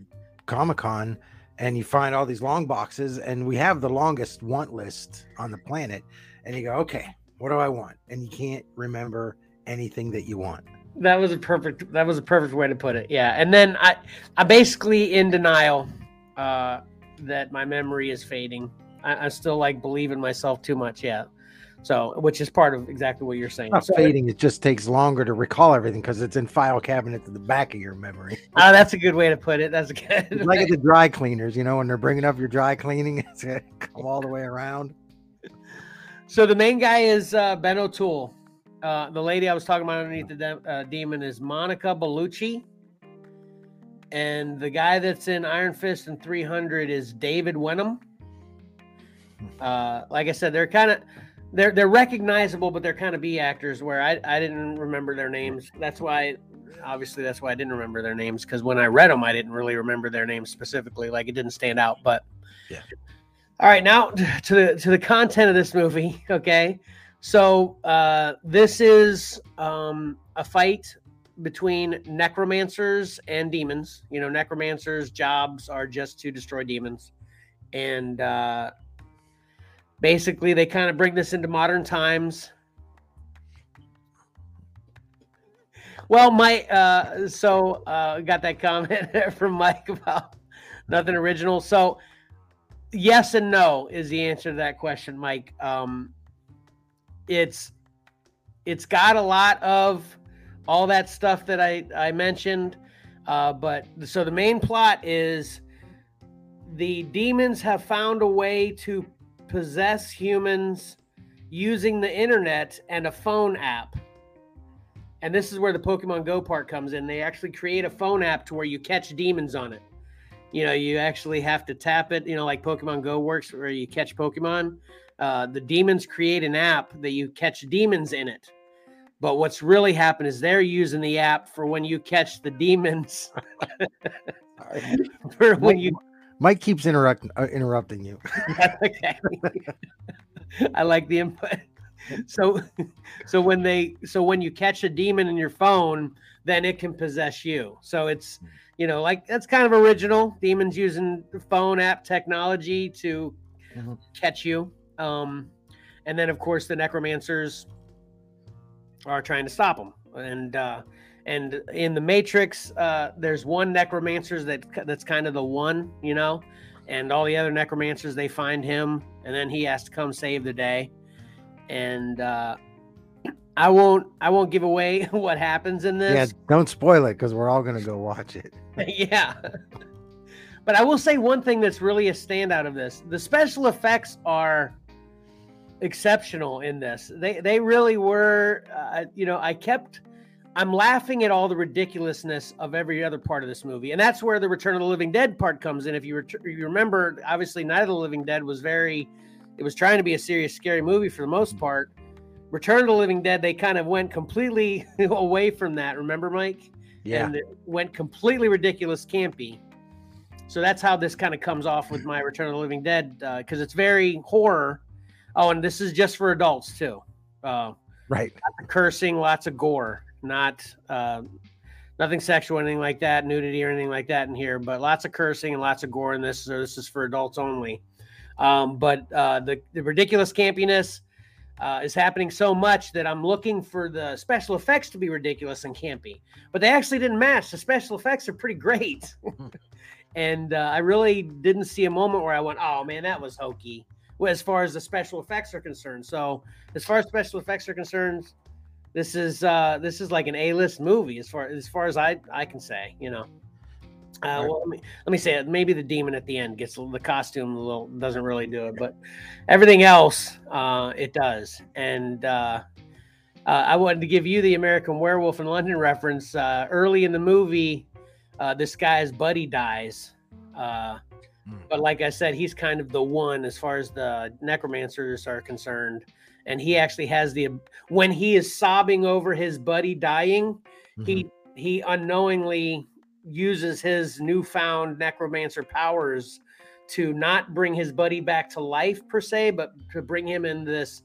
Comic Con and you find all these long boxes and we have the longest want list on the planet, and you go, okay, what do I want? And you can't remember anything that you want. That was a perfect. That was a perfect way to put it. Yeah, and then I, I basically in denial uh, that my memory is fading. I, I still like believe in myself too much. Yeah, so which is part of exactly what you're saying. Not So- fading; it just takes longer to recall everything because it's in file cabinet at the back of your memory. Oh, that's a good way to put it. That's a good. It's like at the dry cleaners, you know, when they're bringing up your dry cleaning, it's gonna come all the way around. So the main guy is uh, Ben O'Toole. Uh, the lady I was talking about underneath the de- uh, demon is Monica Bellucci. And the guy that's in Iron Fist and 300 is David Wenham. Uh, like I said, they're kind of they're they're recognizable, but they're kind of B actors. Where I, I didn't remember their names. That's why, obviously, that's why I didn't remember their names because when I read them, I didn't really remember their names specifically. Like it didn't stand out. But Yeah. All right, now to the to the content of this movie. Okay, so uh, this is um, a fight between necromancers and demons. You know, necromancers' jobs are just to destroy demons, and uh, basically they kind of bring this into modern times. Well, Mike, uh, so uh, got that comment from Mike about nothing original. So, yes and no is the answer to that question, Mike. Um, it's it's got a lot of all that stuff that I I mentioned, uh, but so the main plot is the demons have found a way to possess humans using the internet and a phone app. And this is where the Pokemon Go part comes in. They actually create a phone app to where you catch demons on it. You know, you actually have to tap it, you know, like Pokemon Go works where you catch Pokemon. Uh, the demons create an app that you catch demons in it. But what's really happened is they're using the app for when you catch the demons. for when you Mike keeps interrupt, uh, interrupting you. okay. I like the input. So, so when they, so when you catch a demon in your phone, then it can possess you. So it's, you know, like that's kind of original. Demons using phone app technology to Mhm. catch you. Um, and then of course the necromancers are trying to stop them. And uh, and in the Matrix, uh, there's one necromancer that that's kind of the one, you know, and all the other necromancers they find him, and then he has to come save the day. And uh, I won't I won't give away what happens in this. Yeah, don't spoil it because we're all gonna go watch it. Yeah. But I will say one thing that's really a standout of this: the special effects are exceptional in this. They they really were. Uh, you know, I kept. I'm laughing at all the ridiculousness of every other part of this movie, and that's where the Return of the Living Dead part comes in. If you, ret- you remember, obviously, Night of the Living Dead was very. It was trying to be a serious, scary movie for the most part. Return of the Living Dead, they kind of went completely away from that. Remember, Mike? Yeah. And it went completely ridiculous, campy. So that's how this kind of comes off with my Return of the Living Dead because uh, it's very horror. Oh, and this is just for adults too. Uh, right. cursing, lots of gore, not uh, nothing sexual, anything like that, nudity or anything like that in here, but lots of cursing and lots of gore in this. So this is for adults only. Um, but uh, the, the ridiculous campiness uh, is happening so much that I'm looking for the special effects to be ridiculous and campy, but they actually didn't match. The special effects are pretty great. and uh, I really didn't see a moment where I went, "Oh man, that was hokey." As far as the special effects are concerned, so as far as special effects are concerned, this is uh, this is like an A-list movie as far as far as I I can say, you know. Uh, well, let me let me say it. Maybe the demon at the end gets the costume a little doesn't really do it, but everything else uh, it does. And uh, uh, I wanted to give you the American Werewolf in London reference. Uh, early in the movie, uh, this guy's buddy dies, Hmm. but like I said, he's kind of the one as far as the necromancers are concerned. And he actually has the when he is sobbing over his buddy dying, Mhm. he he unknowingly uses his newfound necromancer powers to not bring his buddy back to life per se, but to bring him in this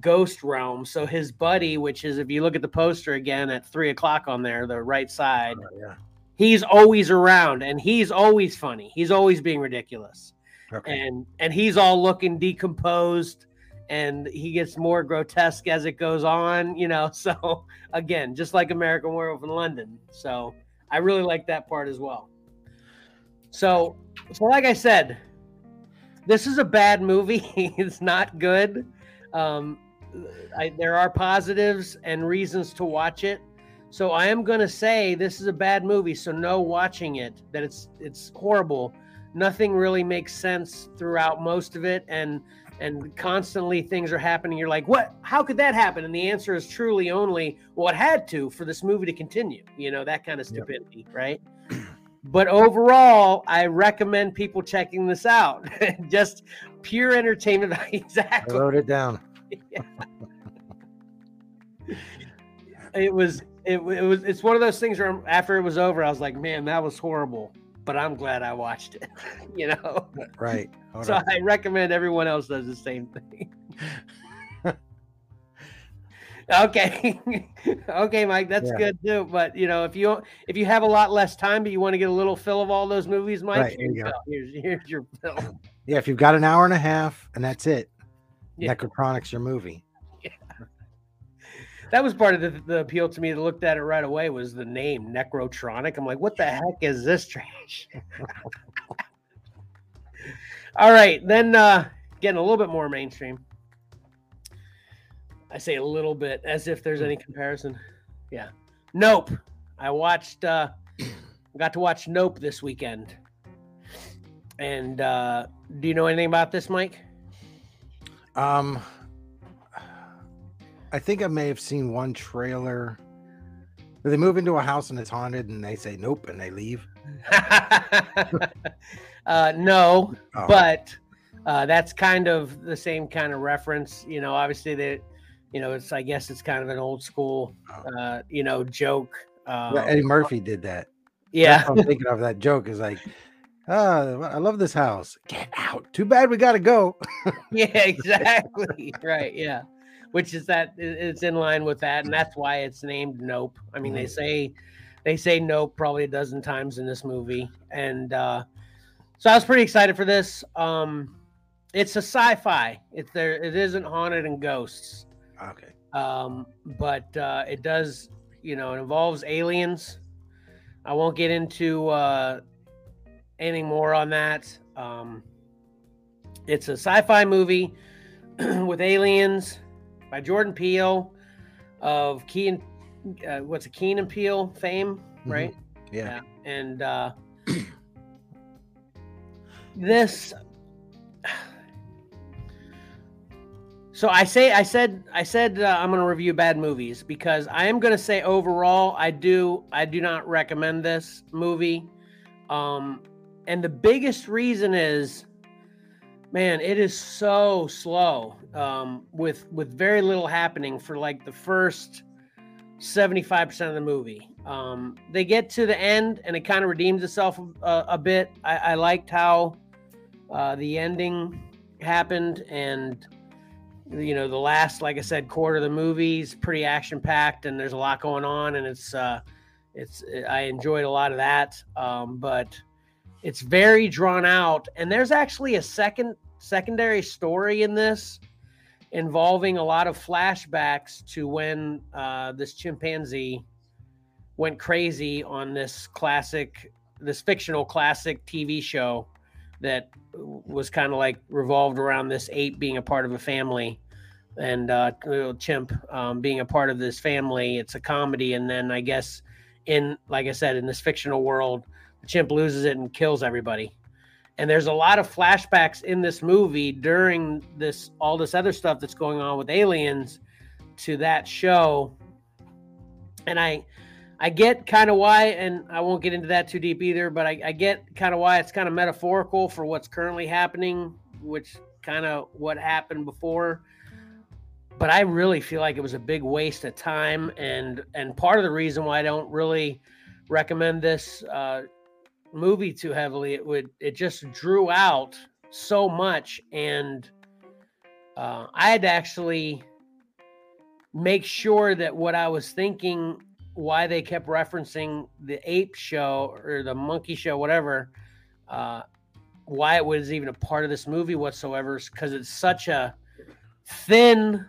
ghost realm. So his buddy, which is if you look at the poster again at three o'clock on there, the right side, Oh, yeah. He's always around and he's always funny. He's always being ridiculous. Okay. And and he's all looking decomposed and he gets more grotesque as it goes on, you know. So again, just like American Werewolf in London. So I really like that part as well. So so like I said, this is a bad movie. it's not good. Um I, there are positives and reasons to watch it. So I am going to say this is a bad movie. So no watching it. That it's it's horrible. Nothing really makes sense throughout most of it, and and constantly things are happening. You're like, what? How could that happen? And the answer is truly only, well, it had to for this movie to continue. You know that kind of Yep. stupidity, right? But overall, I recommend people checking this out. Just pure entertainment. I exactly. wrote it down. it was it, it was it's one of those things where after it was over i was like man that was horrible but i'm glad i watched it you know Right. Hold so on. i recommend everyone else does the same thing okay okay mike that's Yeah. good too but you know if you if you have a lot less time but you want to get a little fill of all those movies mike Right, there you go. here's, here's your fill Yeah, if you've got an hour and a half and that's it, Yeah. Necrotronics your movie. That was part of the, the appeal to me that looked at it right away was the name necrotronic. I'm like what the heck is this trash? All right then uh getting a little bit more mainstream. I say a little bit as if there's any comparison. Yeah. Nope. I watched uh got to watch nope this weekend. And uh do you know anything about this mike? Um, I think I may have seen one trailer. They move into a house and it's haunted, and they say nope, and they leave. uh, no, Oh, but uh, that's kind of the same kind of reference. You know, obviously that, you know, it's I guess it's kind of an old school, Oh. uh, you know, joke. Uh, yeah, Eddie Murphy did that. yeah, I'm thinking of that joke is like, ah, I love this house. Get out. Too bad we got to go. yeah, exactly. right. Yeah, which is that it's in line with that, and that's why it's named Nope. I mean, they say they say Nope probably a dozen times in this movie, and uh, so I was pretty excited for this. Um, it's a sci-fi. It's there. It isn't haunted and ghosts. Okay. um, but uh, it does, you know, it involves aliens. I won't get into uh, any more on that. Um, it's a sci-fi movie with aliens by Jordan Peele of Key and uh, what's a Key and Peele fame, Mhm. right? Yeah. and uh, this so i say i said i said uh, i'm going to review bad movies because i am going to say overall i do i do not recommend this movie um and the biggest reason is man it is so slow um with with very little happening for like the first 75% of the movie. Um they get to the end and it kind of redeems itself a, a bit. I, I liked how uh, the ending happened and you know the last like i said quarter of the movie's pretty action packed and there's a lot going on and it's uh it's i enjoyed a lot of that. Um but it's very drawn out. And there's actually a second secondary story in this involving a lot of flashbacks to when uh this chimpanzee went crazy on this classic this fictional classic tv show that was kind of like revolved around this ape being a part of a family and uh little chimp um, being a part of this family. It's a comedy. And then i guess in like i said in this fictional world the chimp loses it and kills everybody and there's a lot of flashbacks in this movie during this all this other stuff that's going on with aliens to that show and i I get kind of why, and I won't get into that too deep either, but I, I get kind of why it's kind of metaphorical for what's currently happening, which kind of what happened before. But I really feel like it was a big waste of time, and and part of the reason why I don't really recommend this uh, movie too heavily, it would it just drew out so much, and uh, I had to actually make sure that what I was thinking why they kept referencing the ape show or the monkey show, whatever, uh, why it was even a part of this movie whatsoever, because it's such a thin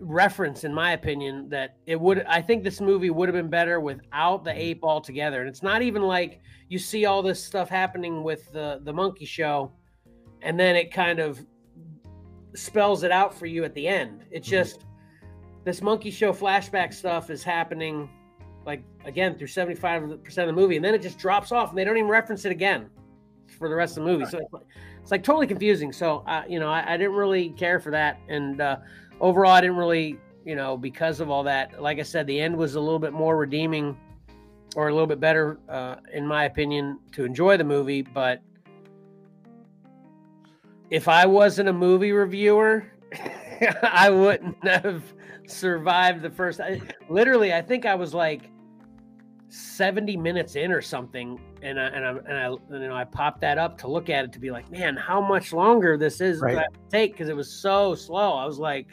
reference, in my opinion, that it would. I think this movie would have been better without the ape altogether. And it's not even like you see all this stuff happening with the the monkey show, and then it kind of spells it out for you at the end. It's just this monkey show flashback stuff is happening like again through 75% of the movie and then it just drops off and they don't even reference it again for the rest of the movie so it's like, it's like totally confusing so uh, you know I, I, didn't really care for that and uh, overall i didn't really you know because of all that like i said the end was a little bit more redeeming or a little bit better uh, in my opinion to enjoy the movie but if i wasn't a movie reviewer i wouldn't have survived the first. I, literally, I think I was like seventy minutes in or something, and I and I and I you know I popped that up to look at it to be like, man, how much longer this is right. take because it was so slow. I was like,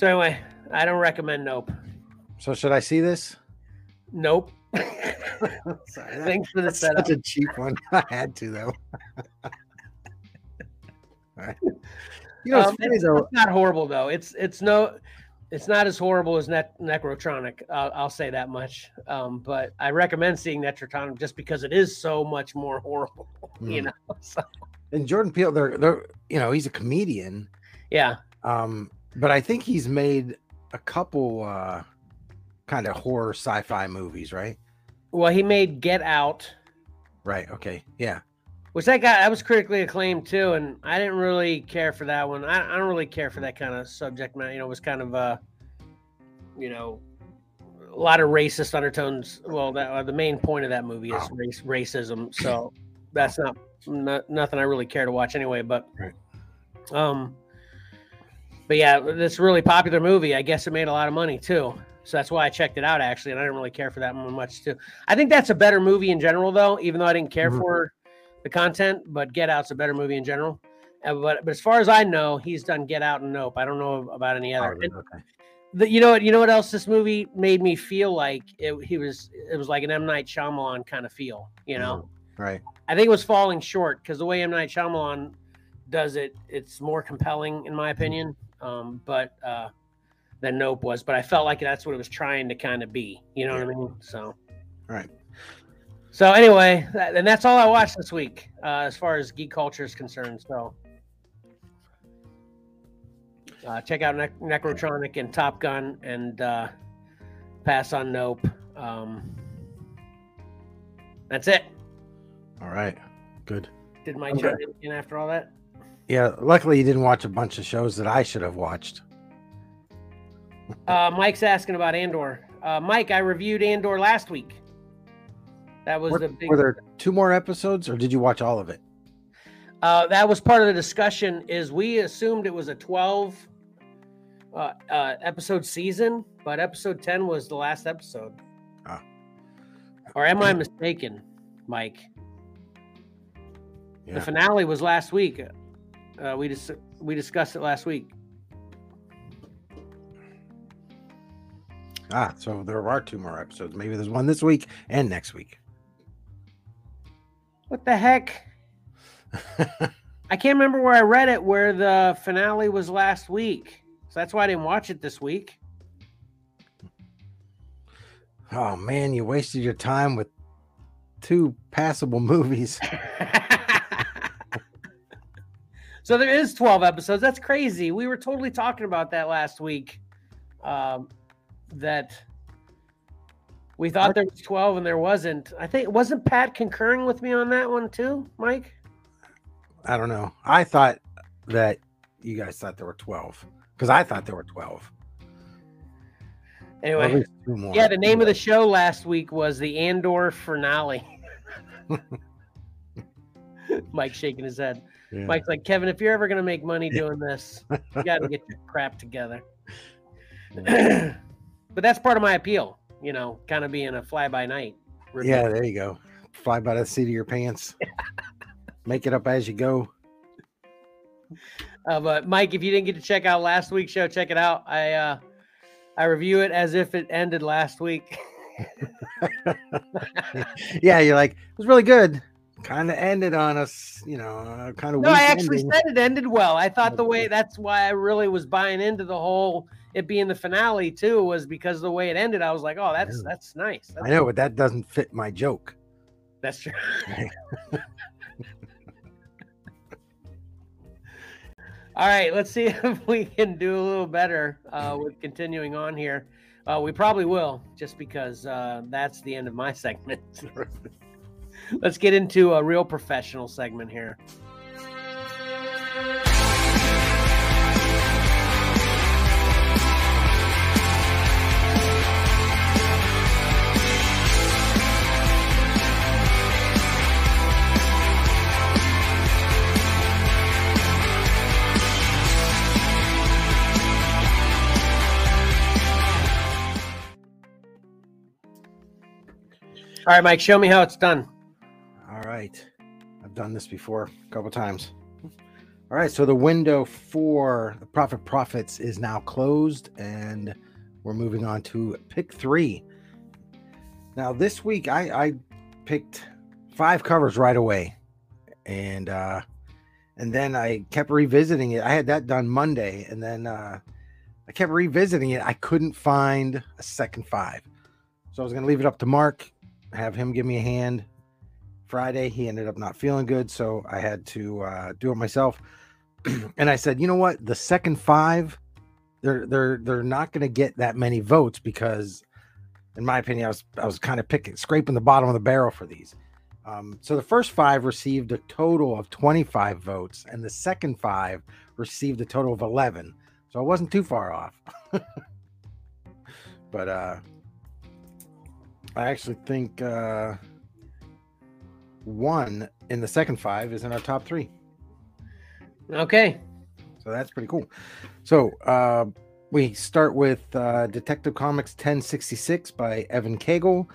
so anyway, I don't recommend Nope. So should I see this? Nope. Sorry, Thanks for the setup. Such a cheap one. I had to though. All right. You know, it's, um, it's, it's, not horrible though. It's it's no, it's not as horrible as ne- Necrotronic. Uh, I'll say that much. Um, but I recommend seeing Necrotronic just because it is so much more horrible. Mm. You know. So. And Jordan Peele, they're they're you know he's a comedian. Yeah. Um, but I think he's made a couple uh kind of horror sci-fi movies, right? Well, he made Get Out. Right. Okay. Yeah which that got that was critically acclaimed too, and I didn't really care for that one. I, I don't really care for that kind of subject matter. You know, it was kind of uh, you know, a lot of racist undertones. Well, that uh, the main point of that movie is race racism. So that's not, not nothing I really care to watch anyway. But right. um, but yeah, this really popular movie. I guess it made a lot of money too. So that's why I checked it out actually, and I didn't really care for that much too. I think that's a better movie in general, though, even though I didn't care mm-hmm. for the content, but Get Out's a better movie in general. Uh, but but as far as I know, he's done Get Out and Nope. I don't know about any other. Oh, okay. The, you know what? You know what else? This movie made me feel like it. He was. It was like an M Night Shyamalan kind of feel. You know. Mm, right. I think it was falling short because the way M Night Shyamalan does it, it's more compelling in my opinion. Um, but uh, than Nope was. But I felt like that's what it was trying to kind of be. You know yeah. what I mean? So. All right. So anyway, that, and that's all I watched this week uh, as far as geek culture is concerned. So uh, check out ne- Necrotronic and Top Gun and uh, pass on Nope. Um, that's it. All right. Good. Did Mike Okay. in after all that? Yeah. Luckily, you didn't watch a bunch of shows that I should have watched. Uh, Mike's asking about Andor. Uh, Mike, I reviewed Andor last week. That was Were, the big. were there two more episodes, or did you watch all of it? Uh, that was part of the discussion. Is we assumed it was a twelve uh, uh, episode season, but episode ten was the last episode. Ah. Or am I mistaken, Mike? Yeah. The finale was last week. Uh, we dis- we discussed it last week. Ah, so there are two more episodes. Maybe there's one this week and next week. What the heck? I can't remember where I read it where the finale was last week. So that's why I didn't watch it this week. oh man, you wasted your time with two passable movies. so there is 12 episodes. That's crazy. We were totally talking about that last week. Um, that we thought there was 12 and there wasn't. I think wasn't Pat concurring with me on that one too, Mike? I don't know. I thought that you guys thought there were 12 because I thought there were 12. Anyway, least two more. yeah, the name of the show last week was the Andor finale. Mike shaking his head. Yeah. Mike's like, Kevin, if you're ever going to make money doing this, you got to get your crap together. but that's part of my appeal, you know, kind of being a fly by night. Yeah, there you go. Fly by the seat of your pants. Make it up as you go. Uh, but Mike, if you didn't get to check out last week's show, check it out. I uh, I review it as if it ended last week. yeah, you're like, it was really good. Kind of ended on us, you know, uh, kind of. no, I actually said it ended well. I thought the way that's why I really was buying into the whole it being the finale too was because the way it ended. I was like, oh, that's that's nice. That's, I know, but that doesn't fit my joke. that's true. All right, let's see if we can do a little better uh, with continuing on here. Uh, we probably will, just because uh, that's the end of my segment. Let's get into a real professional segment here. All right, Mike, show me how it's done. All right. I've done this before a couple times. All right. So the window for the Prophet Profits is now closed, and we're moving on to pick three. Now, this week I, I picked five covers right away. And uh and then I kept revisiting it. I had that done Monday, and then uh I kept revisiting it. I couldn't find a second five. So I was gonna leave it up to Mark, have him give me a hand. Friday. He ended up not feeling good, so I had to uh, do it myself. and I said, you know what? The second five, they're they're they're not going to get that many votes because, in my opinion, I was I was kind of picking scraping the bottom of the barrel for these. Um, so the first five received a total of 25 votes, and the second five received a total of 11. So I wasn't too far off. but uh, I actually think. Uh, one in the second five is in our top three. Okay. So that's pretty cool. So uh, we start with uh, Detective Comics 1066 by Evan Cagle,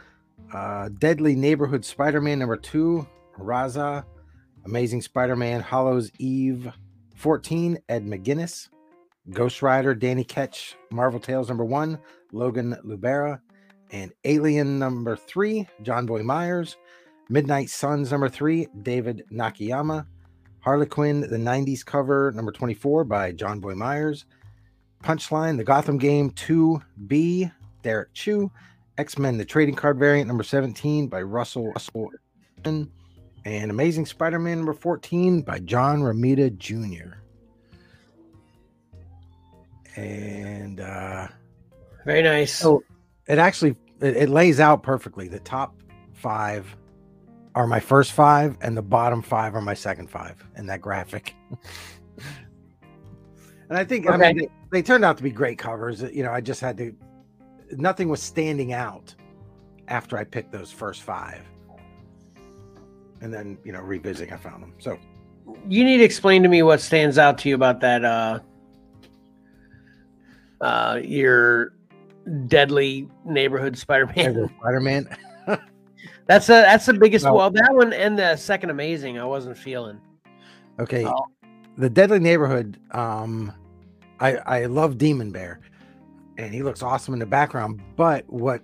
uh, Deadly Neighborhood Spider Man number two, Raza, Amazing Spider Man Hallows' Eve 14, Ed McGuinness, Ghost Rider, Danny Ketch, Marvel Tales number one, Logan Lubera, and Alien number three, Jonboy Meyers, Midnight Suns number three, David Nakayama, Harley Quinn, the 90s cover number 24 by Jonboy Meyers, Punchline, the Gotham Game 2B, Derek Chew, X Men, the trading card variant number 17 by Russell Russell, and Amazing Spider Man number 14 by John Romita Jr. And uh, Very nice. So it actually it, it lays out perfectly. The top five are my first five, and the bottom five are my second five in that graphic. and I think I mean they, they turned out to be great covers. You know, I just had to. Nothing was standing out after I picked those first five, and then you know revisiting, I found them. So You need to explain to me what stands out to you about that uh uh your deadly neighborhood Spider-Man. Spider Man. That's a that's the biggest Well- well that one and the second amazing I wasn't feeling. Okay, Oh. the Deadly Neighborhood. Um, I I love Demon Bear, and he looks awesome in the background. But what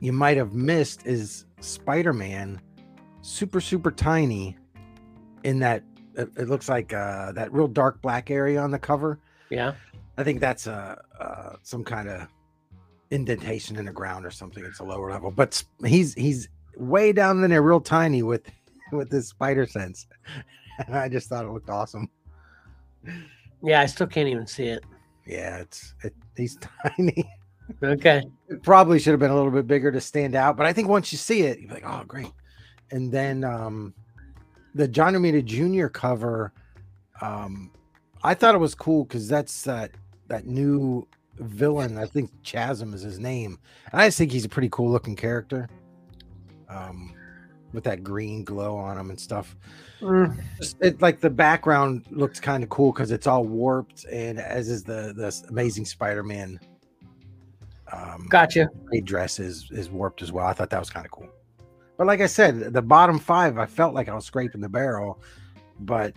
you might have missed is Spider Man, super super tiny, in that it, it looks like uh, that real dark black area on the cover. Yeah. I think that's a uh, some kind of indentation in the ground or something. It's a lower level, but he's he's way down in there, real tiny with with this spider sense. And I just thought it looked awesome. Yeah, I still can't even see it. Yeah, it's it, he's tiny. Okay. It probably should have been a little bit bigger to stand out, but I think once you see it, you're like, oh, great. And then um, the John Romita Jr. cover, um, I thought it was cool because that's that that new villain. I think Chasm is his name, and I just think he's a pretty cool looking character. Um, with that green glow on them and stuff. Mm, it like the background looks kind of cool because it's all warped and as is the the amazing spider-man um gotcha. dress is is warped as well i thought that was kind of cool but like i said the bottom five i felt like i was scraping the barrel but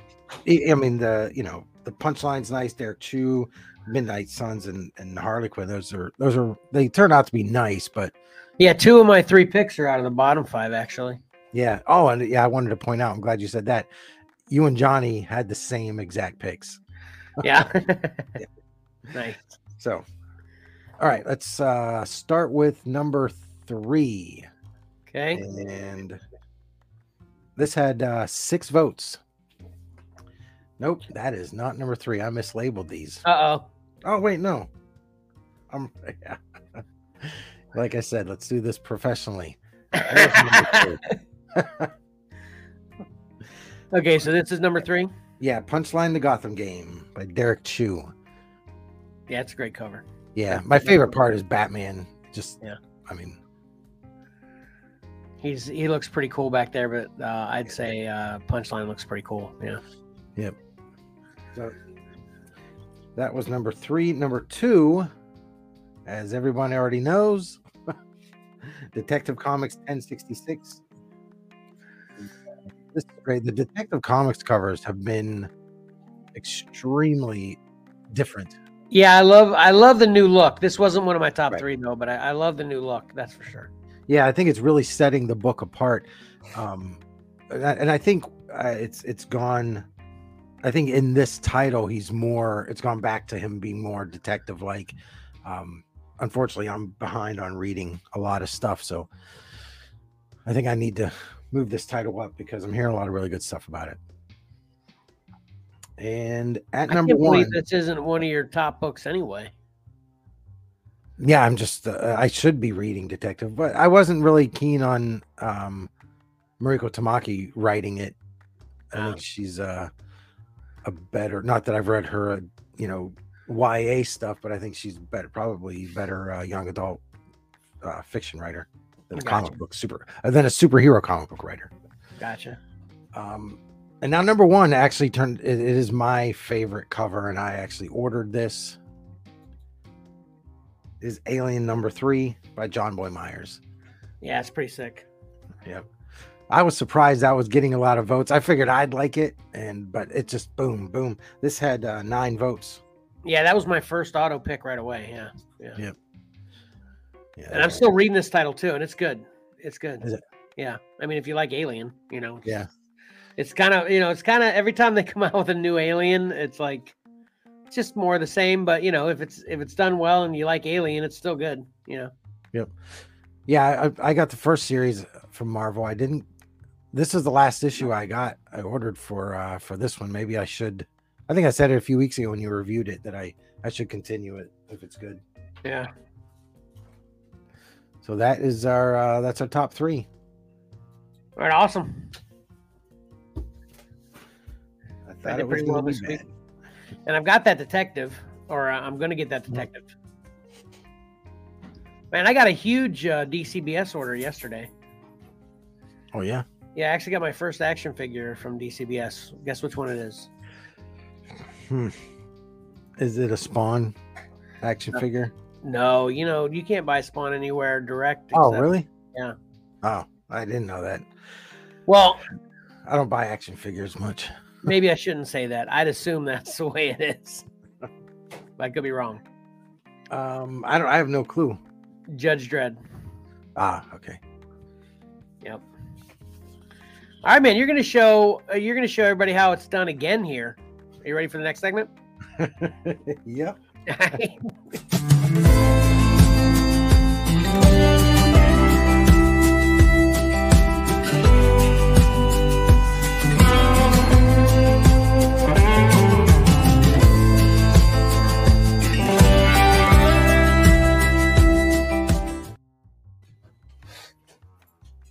i mean the you know the punchline's nice there chew midnight suns and and harley quinn those are those are they turn out to be nice but Yeah, two of my three picks are out of the bottom five actually. yeah oh and yeah i wanted to point out i'm glad you said that you and johnny had the same exact picks Yeah. nice. So, all right, let's uh start with number three. Okay. And this had uh six votes. Nope, that is not number three. I mislabeled these. Uh oh. Oh, wait, no. I'm yeah. like I said, let's do this professionally. There's number two. okay, so this is number three. yeah, Punchline the Gotham Game by Derek Chew. Yeah, it's a great cover. Yeah, my favorite part is Batman. Just Yeah. I mean, He's he looks pretty cool back there, but uh, I'd say uh, Punchline looks pretty cool. Yeah. Yep. So that was number three. Number two, as everyone already knows, Detective Comics 1066. This is great. The Detective Comics covers have been extremely different. Yeah, I love I love the new look. This wasn't one of my top Right. three though, but I, I love the new look. That's for sure. Yeah, I think it's really setting the book apart. Um, and I, and I think uh, it's it's gone. I think in this title, he's more. It's gone back to him being more detective like. Um, unfortunately, I'm behind on reading a lot of stuff, so I think I need to move this title up because I'm hearing a lot of really good stuff about it. And at I number one, this isn't one of your top books anyway. yeah i'm just uh, i should be reading detective but i wasn't really keen on um mariko tamaki writing it i think she's uh a better not that i've read her uh, you know ya stuff but i think she's better probably better uh, young adult uh, fiction writer than a Gotcha. comic book super uh, than a superhero comic book writer Gotcha. um and now number one actually turned it, it is my favorite cover and i actually ordered this is alien number three by jonboy meyers Yeah, it's pretty sick. I was surprised that was getting a lot of votes i figured i'd like it and but it just boom boom this had uh, nine votes Yeah, that was my first auto pick right away. Yeah, yeah. Yeah. yeah And I'm still reading this title too, and it's good. It's good. Is it? Yeah. I mean, if you like Alien, you know. Yeah. It's kind of you know, it's kind of every time they come out with a new Alien, it's like it's just more of the same. But you know, if it's if it's done well and you like Alien, it's still good. You know. Yep. yeah I, I got the first series from marvel i didn't this is the last issue i got i ordered for uh for this one maybe i should i think i said it a few weeks ago when you reviewed it that i i should continue it if it's good Yeah. So that is our uh that's our top three. All right, awesome. I thought did it was pretty well this week. And I've got that detective, or uh, I'm going to get that Mm-hmm. detective. Man, I got a huge uh, DCBS order yesterday. Oh yeah. Yeah, I actually got my first action figure from DCBS. Guess which one it is? Hmm. Is it a Spawn action No. figure? No, you know, you can't buy Spawn anywhere direct. Oh except- really? Yeah. Oh, I didn't know that. Well, I don't buy action figures much. maybe I shouldn't say that. I'd assume that's the way it is. But I could be wrong. Um, I don't. I have no clue. Judge Dredd. Ah, okay. Yep. All right, man. You're gonna show. Uh, you're gonna show everybody how it's done again here. Are you ready for the next segment? yep.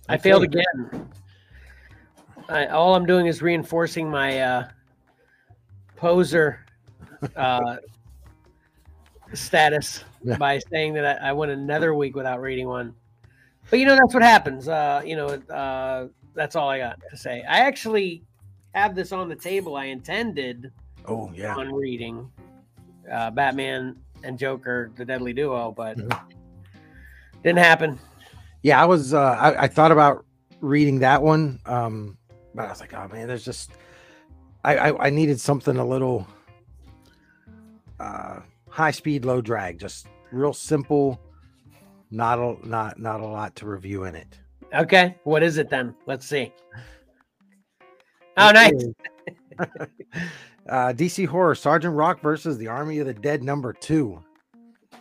I failed again. I, all I'm doing is reinforcing my uh, poser uh, status Yeah. by saying that I, I went another week without reading one. But you know that's what happens. Uh, you know, uh, that's all I got to say. I actually have this on the table. I intended Oh yeah. on reading uh, Batman and Joker, the Deadly Duo, but Mhm. didn't happen. Yeah, I was. Uh, I, I thought about reading that one, um, but I was like, oh man, there's just. I I, I needed something a little. Uh, high speed, low drag, just real simple. Not a not not a lot to review in it. Okay, what is it then? Let's see. Oh, nice. uh, DC Horror Sergeant Rock versus the Army of the Dead number two.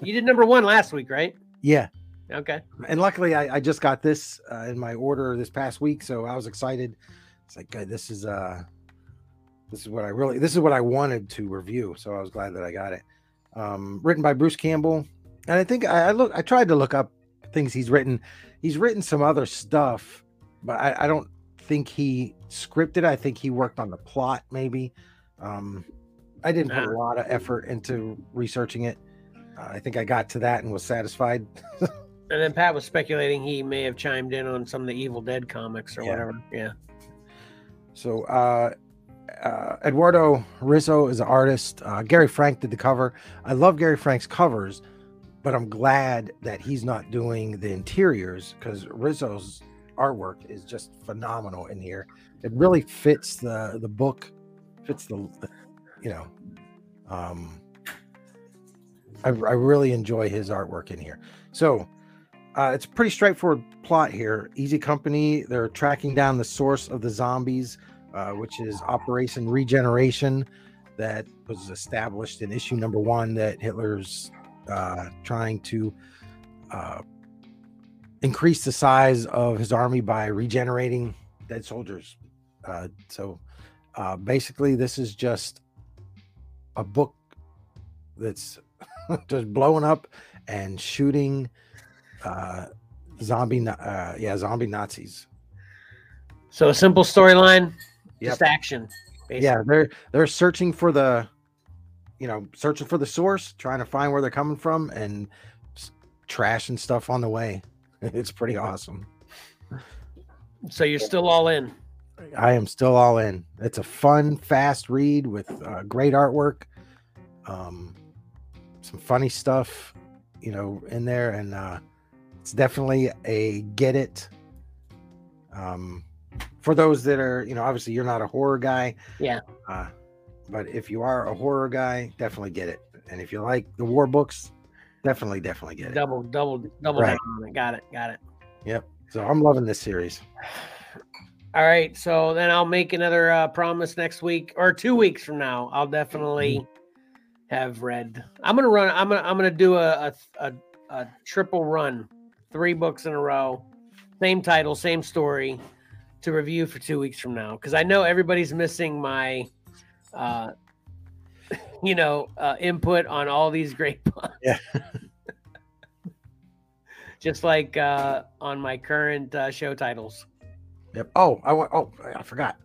You did number one last week, right? Yeah, Okay. and luckily I, I just got this uh, in my order this past week, so I was excited. It's like this is uh this is what I really this is what I wanted to review, so I was glad that I got it. Um, written by Bruce Campbell, and I think I, I look I tried to look up things he's written. He's written some other stuff, but I, I don't think he scripted. I think he worked on the plot, maybe. Um, I didn't put a lot of effort into researching it. Uh, I think I got to that and was satisfied. And then Pat was speculating he may have chimed in on some of the Evil Dead comics or Yeah. whatever. Yeah. So uh, uh, Eduardo Risso is an artist. Uh, Gary Frank did the cover. I love Gary Frank's covers, but I'm glad that he's not doing the interiors because Risso's artwork is just phenomenal in here. It really fits the the book, fits the, the you know. Um, I, I really enjoy his artwork in here. So uh, it's a pretty straightforward plot here. Easy Company, they're tracking down the source of the zombies, uh, which is Operation Regeneration, that was established in issue number one. That Hitler's uh, trying to uh, increase the size of his army by regenerating dead soldiers. Uh, so uh, basically, this is just a book that's just blowing up and shooting zombie yeah zombie nazis So a simple storyline, Yep. just action. Basically. yeah they're they're searching for the you know searching for the source trying to find where they're coming from and trash and stuff on the way it's pretty awesome So you're still all in. i am still all in it's a fun fast read with uh, great artwork um some funny stuff you know in there and uh it's definitely a get it um for those that are you know obviously you're not a horror guy Yeah. uh but if you are a horror guy definitely get it and if you like the war books definitely definitely get it Double, double, double Right. it. Got it. Got it. yep so i'm loving this series All right. So then I'll make another uh, promise next week or two weeks from now. I'll definitely have read. I'm gonna run. I'm gonna. I'm gonna do a a, a a triple run, three books in a row, same title, same story, to review for two weeks from now. Because I know everybody's missing my, uh, you know, uh, input on all these great books. Yeah. Just like uh, on my current uh, show titles. Yep. Oh, I want. Oh, I forgot.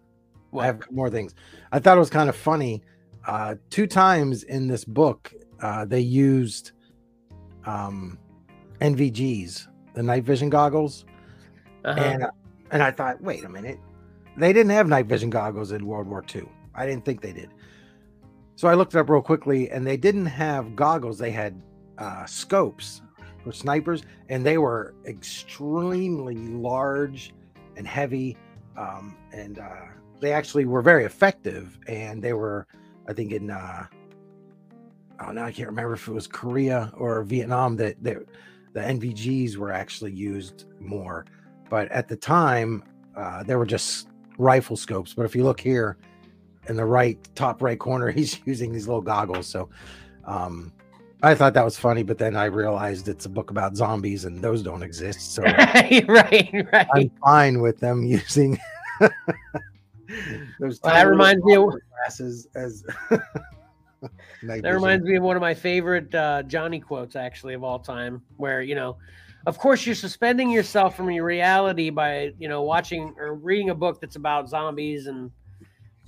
What? I have more things. I thought it was kind of funny. Uh, two times in this book, uh, they used um, NVGs, the night vision goggles, Uh-huh. and and I thought, wait a minute, they didn't have night vision goggles in World War II. I didn't think they did. So I looked it up real quickly, and they didn't have goggles. They had uh, scopes for snipers, and they were extremely large and heavy, um, and uh, they actually were very effective. And they were, I think, in uh, oh now I can't remember if it was Korea or Vietnam that they, the NVGs were actually used more, but at the time uh, they were just rifle scopes. But if you look here in the right top right corner, he's using these little goggles. So um, I thought that was funny, but then I realized it's a book about zombies and those don't exist. So right, right. I'm fine with them using those. Well, that reminds me of- glasses as. That reminds me of one of my favorite uh, Johnny quotes, actually, of all time, where, you know, of course, you're suspending yourself from your reality by, you know, watching or reading a book that's about zombies and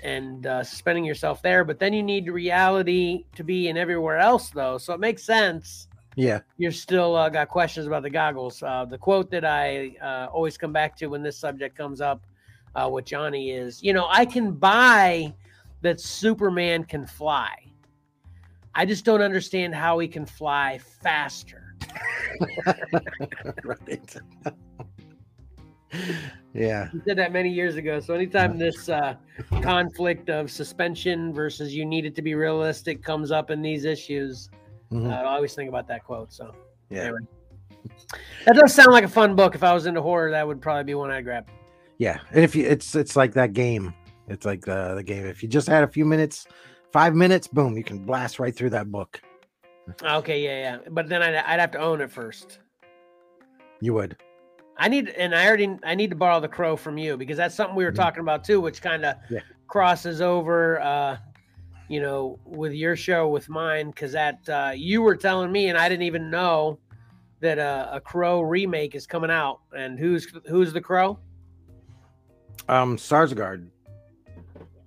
and uh, suspending yourself there. But then you need reality to be in everywhere else, though. So it makes sense. Yeah, You're still uh, got questions about the goggles. Uh, the quote that I uh, always come back to when this subject comes up uh, with Johnny is, you know, I can buy that Superman can fly. I just don't understand how he can fly faster. right. yeah, He said that many years ago. So anytime this uh, conflict of suspension versus you need it to be realistic comes up in these issues, mhm, uh, I always think about that quote. So yeah, anyway. that does sound like a fun book. If I was into horror, that would probably be one I'd grab. yeah. And if you, it's it's like that game. It's like the the game. If you just had a few minutes, five minutes, boom, you can blast right through that book. Okay, yeah, yeah. But then I'd, I'd have to own it first. You would. I need, and I already, I need to borrow the crow from you because that's something we were Mhm. talking about too, which kind of Yeah. crosses over, uh, you know, with your show with mine because that uh, you were telling me, and I didn't even know that uh, a crow remake is coming out. And who's who's the crow? Um, Skarsgård.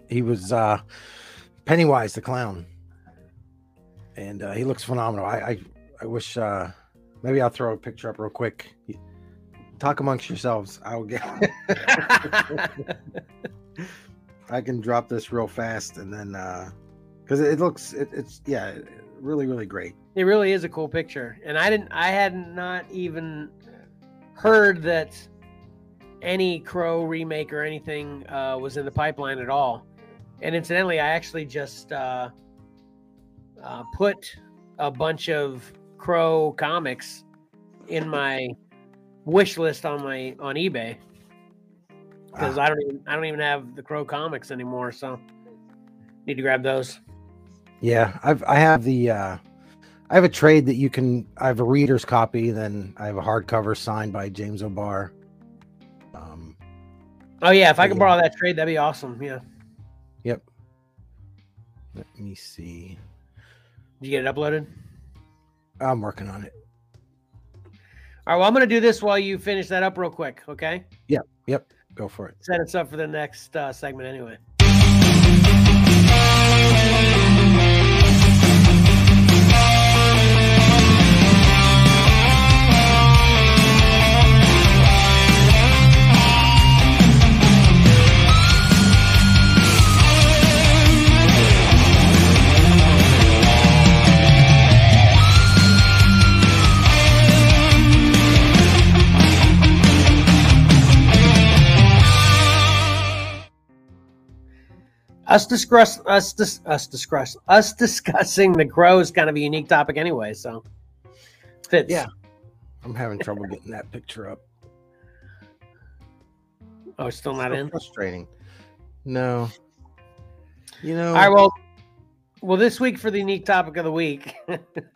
He was uh Pennywise the clown, and uh, he looks phenomenal. I I, I wish uh maybe I'll throw a picture up real quick. Talk amongst yourselves. I'll get. I can drop this real fast and then uh because it, looks it, it's yeah really really great. It really is a cool picture, and I didn't, I had not even heard that any Crow remake or anything uh, was in the pipeline at all. And incidentally, I actually just uh, uh, put a bunch of Crow comics in my wish list on my on eBay because Ah, I don't even I don't even have the Crow comics anymore, so need to grab those. yeah, I've I have the uh I have a trade that you can I have a reader's copy, then I have a hardcover signed by James O'Barr. Um Oh yeah, if I could Yeah. borrow that trade, that'd be awesome. Yeah, Yep. Let me see. Did you get it uploaded? I'm working on it. All right, well, I'm going to do this while you finish that up real quick, okay? Yep. Yep. Go for it. Set us up for the next uh, segment anyway. Us discuss us dis, us discuss us discussing the crow is kind of a unique topic anyway, so fits. Yeah. I'm having trouble getting that picture up. Oh, it's still not So in. Frustrating. No. You know. All right, well, well, this week for the unique topic of the week,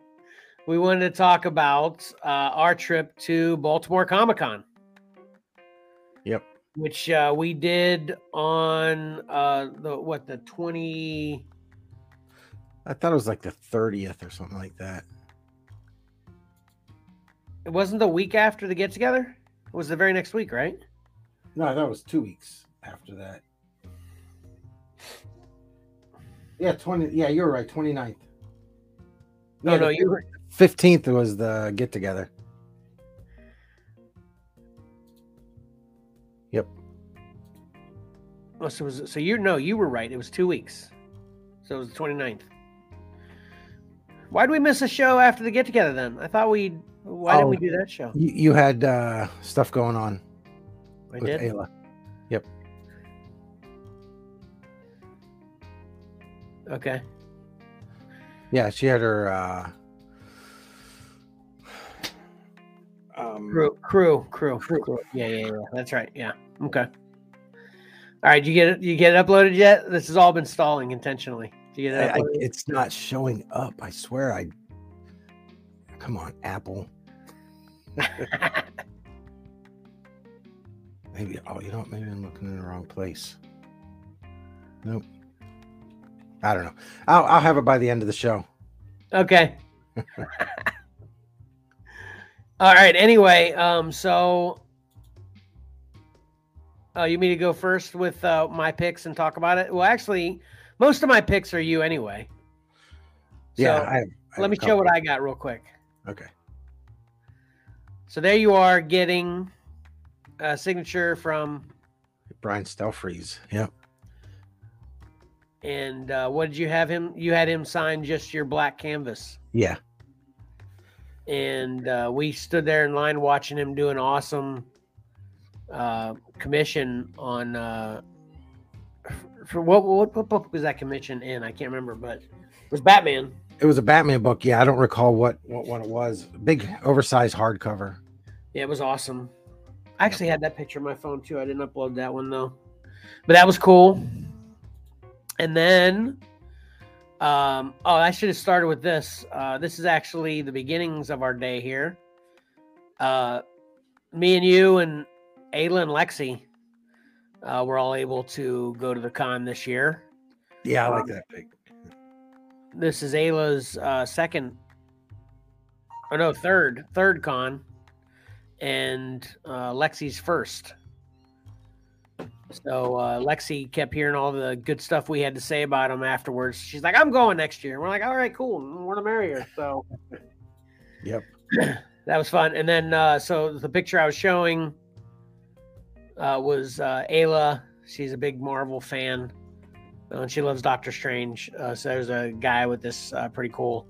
we wanted to talk about uh, our trip to Baltimore Comic Con. Which uh, we did on uh, the what the twenty. I thought it was like the 30th or something like that. It wasn't the week after the get together. It was the very next week, right? No, that was two weeks after that. Yeah, 20. Yeah, you're right. 29th. No, Yeah, no, you 15th was the get together. Oh, so was so you no, you were right. It was two weeks. So it was the 29th. Why did we miss a show after the get together then? I thought we why didn't we Oh. do that show? You, you had uh, stuff going on I with did. Ayla. Yep. Okay. Yeah, she had her. Uh, um, Crew, crew, crew, crew. Yeah, yeah, yeah. That's right. Yeah. Okay. All right. You get it. You get it uploaded yet? This has all been stalling intentionally. Do you get I, it I, uploaded? it's not showing up. I swear. I come on, Apple. Maybe. Oh, you know what? Maybe I'm looking in the wrong place. Nope. I don't know. I'll, I'll have it by the end of the show. Okay. All right. Anyway, um, so uh, you mean to go first with uh, my picks and talk about it? Well, actually, most of my picks are you anyway. Yeah. I, I let me show what I got real quick. Okay. So there you are, getting a signature from. Brian Stelfreeze. Yep. And uh, what did you have him? You had him sign just your black canvas. Yeah. and uh, we stood there in line watching him do an awesome uh, commission on uh, for what, what what book was that commission in? I can't remember, but it was Batman. It was a Batman book. Yeah, I don't recall what what one it was. Big oversized hardcover. Yeah, it was awesome. I actually had that picture on my phone too. I didn't upload that one though, but that was cool. And then, um, oh, I should have started with this. Uh, this is actually the beginnings of our day here. Uh, me and you and Ayla and Lexi uh, were all able to go to the con this year. Yeah, I like Um, that pic. This is Ayla's uh, second, or no, third, third con, and uh, Lexi's first. So uh, Lexi kept hearing all the good stuff we had to say about him afterwards. She's like, "I'm going next year." And we're like, "All right, cool. We want to marry her." So Yep. that was fun. And then, uh, so the picture I was showing uh, was uh, Ayla. She's a big Marvel fan, and she loves Doctor Strange. Uh, so there's a guy with this uh, pretty cool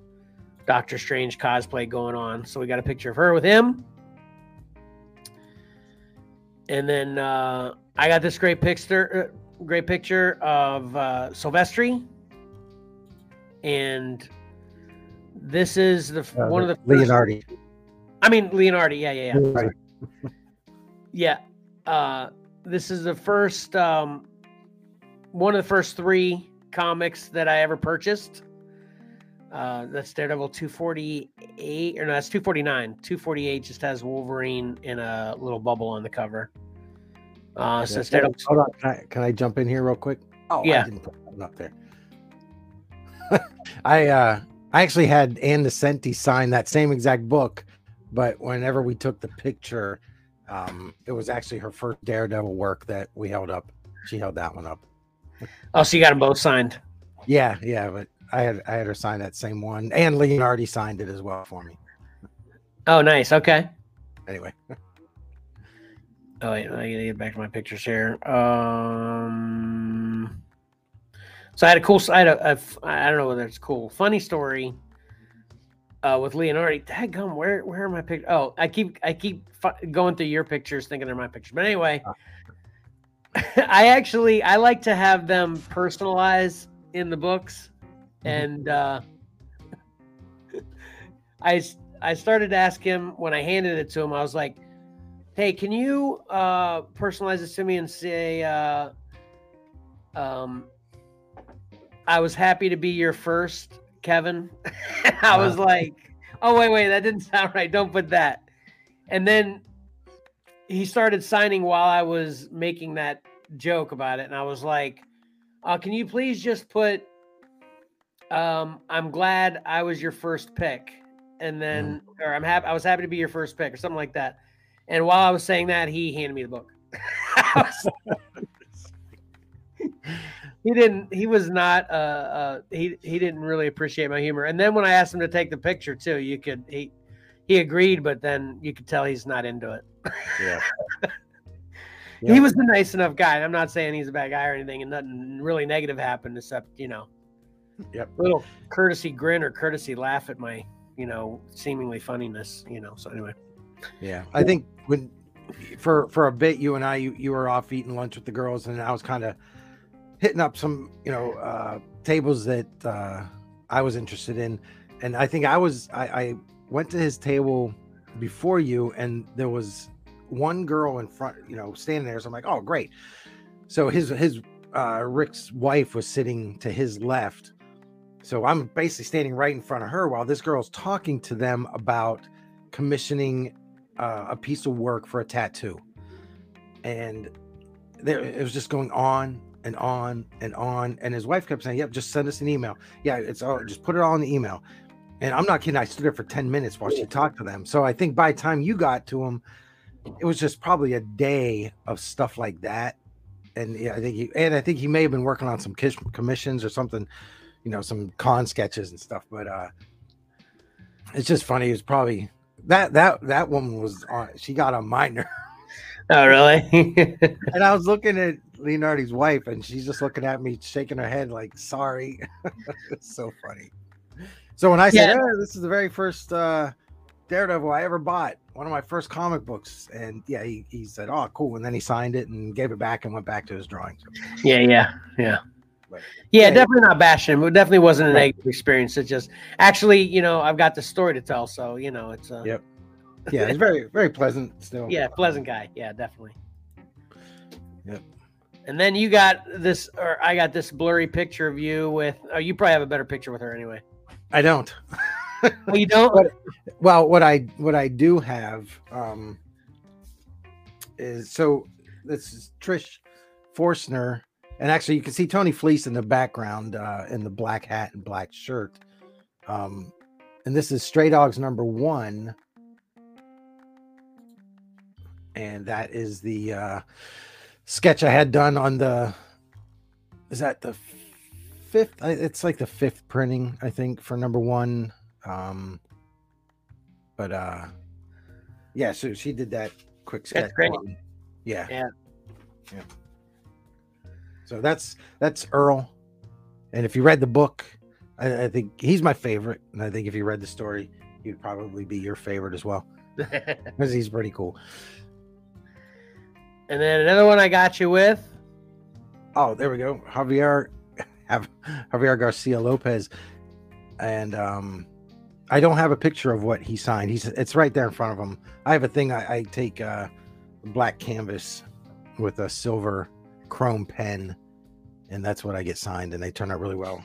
Doctor Strange cosplay going on. So we got a picture of her with him. And then uh, I got this great picture, uh, great picture of uh, Silvestri, and this is the Uh, one of the first- Leonardi. I mean Leonardi. Yeah, yeah, yeah. Yeah. Uh, this is the first um, one of the first three comics that I ever purchased. Uh, that's Daredevil 248, or no, that's 249. 248 just has Wolverine in a little bubble on the cover. Uh, so Yeah. Daredevil. Hold on, can I, can I jump in here real quick? Oh, Yeah. I didn't put that up there. I uh I actually had Ann Nocenti sign that same exact book, but whenever we took the picture, um, it was actually her first Daredevil work that we held up. She held that one up. Oh, so you got them both signed. Yeah, yeah, but I had I had her sign that same one, and Leonardi signed it as well for me. Oh, nice. Okay. Anyway, Oh wait, I gotta get back to my pictures here. Um, so I had a cool. I had a, a I don't know whether it's cool. Funny story. Uh, with Leonardi, Dadgum, where where are my pictures? Oh, I keep I keep fu- going through your pictures, thinking they're my pictures. But anyway, I actually I like to have them personalized in the books, Mhm. and uh, I I started to ask him when I handed it to him. I was like, "Hey, can you uh, personalize this to me and say, uh, um, I was happy to be your first, Kevin." I was like, "Oh wait, wait, that didn't sound right. Don't put that." And then he started signing while I was making that joke about it, and I was like, uh, "Can you please just put?" Um, I'm glad I was your first pick, and then, or I'm happy I was happy to be your first pick, or something like that. And while I was saying that, he handed me the book. he didn't. He was not. Uh, uh, he he didn't really appreciate my humor. And then when I asked him to take the picture too, you could he he agreed, but then you could tell he's not into it. Yeah. He was a nice enough guy. I'm not saying he's a bad guy or anything, and nothing really negative happened except you know, Yep. little courtesy grin or courtesy laugh at my you know seemingly funniness. You know. So anyway. Yeah, I think when for for a bit you and I you, you were off eating lunch with the girls and I was kind of hitting up some you know uh, tables that uh, I was interested in, and I think I was I, I went to his table before you and there was one girl in front you know standing there. So I'm like oh great, so his his uh, Rick's wife was sitting to his left. So I'm basically standing right in front of her while this girl's talking to them about commissioning uh, a piece of work for a tattoo, and there it was just going on and on and on. And his wife kept saying, "Yep, just send us an email. Yeah, it's all just put it all in the email." And I'm not kidding. I stood there for ten minutes while she talked to them. So I think by the time you got to him, it was just probably a day of stuff like that. And yeah, I think he and I think he may have been working on some kish- commissions or something, you know, some con sketches and stuff. But uh it's just funny. It was probably that that that woman was on. She got on my nerve. Oh really? And I was looking at Leonardi's wife, and she's just looking at me, shaking her head like, "Sorry." it's so funny. So when I said, Yeah. "Oh, this is the very first uh, Daredevil I ever bought, one of my first comic books," and yeah, he, he said, "Oh, cool," and then he signed it and gave it back and went back to his drawings. yeah, yeah, yeah. But- Yeah, Yeah. definitely not bashing him. It definitely wasn't a Right. negative experience. It just actually, you know, I've got the story to tell, so you know, it's uh, Yep. Yeah, it's very very pleasant still. yeah, pleasant guy. Yeah, definitely. Yep. And then you got this, or I got this blurry picture of you with. Oh, you probably have a better picture with her anyway. I don't. Oh, you don't? What- Well, what I what I do have um is so this is Trish Forstner, and actually you can see Tony Fleecs in the background uh, in the black hat and black shirt. Um, and this is Stray Dogs number one, and that is the uh, sketch I had done on the. Is that the fifth? It's like the fifth printing, I think, for number one. Um, but uh, yeah, so she did that quick sketch. great. for. Yeah. Yeah. Yeah. So that's that's Earl, and if you read the book, I, I think he's my favorite, and I think if you read the story, he'd probably be your favorite as well because he's pretty cool. And then another one I got you with. Oh, there we go. Javier have Javier Garcia Lopez. And um I don't have a picture of what he signed. He's it's right there in front of him. I have a thing I, I take uh black canvas with a silver chrome pen, and that's what I get signed, and they turn out really well.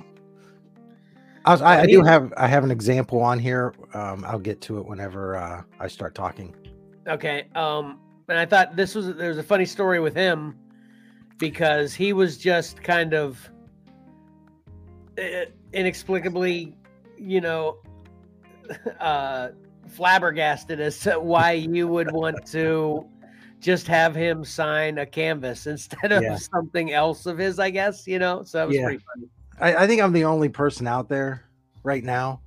I, was, I, I do have I have an example on here. Um, I'll get to it whenever uh, I start talking. Okay. Um, and I thought this was there was a funny story with him because he was just kind of uh, inexplicably, you know, uh, flabbergasted as to why you would want to just have him sign a canvas instead of Yeah. something else of his, I guess, you know. So that was Yeah. pretty funny. I, I think I'm the only person out there right now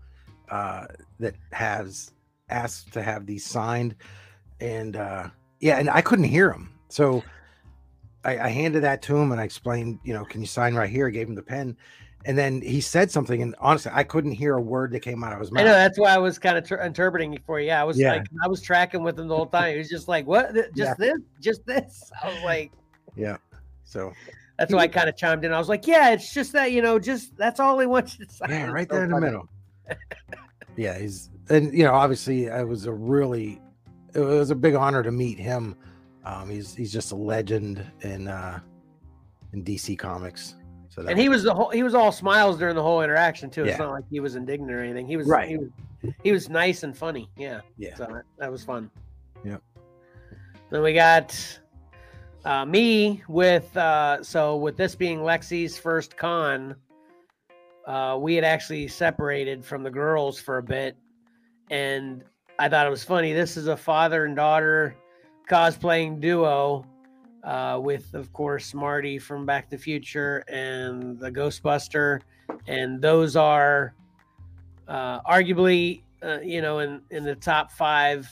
uh, that has asked to have these signed, and uh, yeah, and I couldn't hear him, so I, I handed that to him and I explained, you know, can you sign right here? I gave him the pen, and then he said something, and honestly, I couldn't hear a word that came out of his mouth. I know that's why I was kind of tr- interpreting it for you. Yeah, I was Yeah. like, I was tracking with him the whole time. He was just like, "What? Just this? Just this?" I was like, Yeah, so That's why I kind of chimed in. I was like, "Yeah, it's just that you know, just that's all he wants to say." yeah, right So there in the middle. yeah, he's and you know, obviously, it was a really, it was a big honor to meet him. Um, he's he's just a legend in uh in DC Comics. So that And he was the whole he was all smiles during the whole interaction too. It's Yeah. not like he was indignant or anything. He was Right. He was, he was nice and funny. Yeah. yeah, So that, that was fun. Yep. Then we got uh, me with uh, so with this being Lexi's first con, uh, we had actually separated from the girls for a bit, and I thought it was funny. This is a father and daughter cosplaying duo, uh, with, of course, Marty from Back to the Future and the Ghostbuster, and those are uh, arguably, uh, you know, in in the top five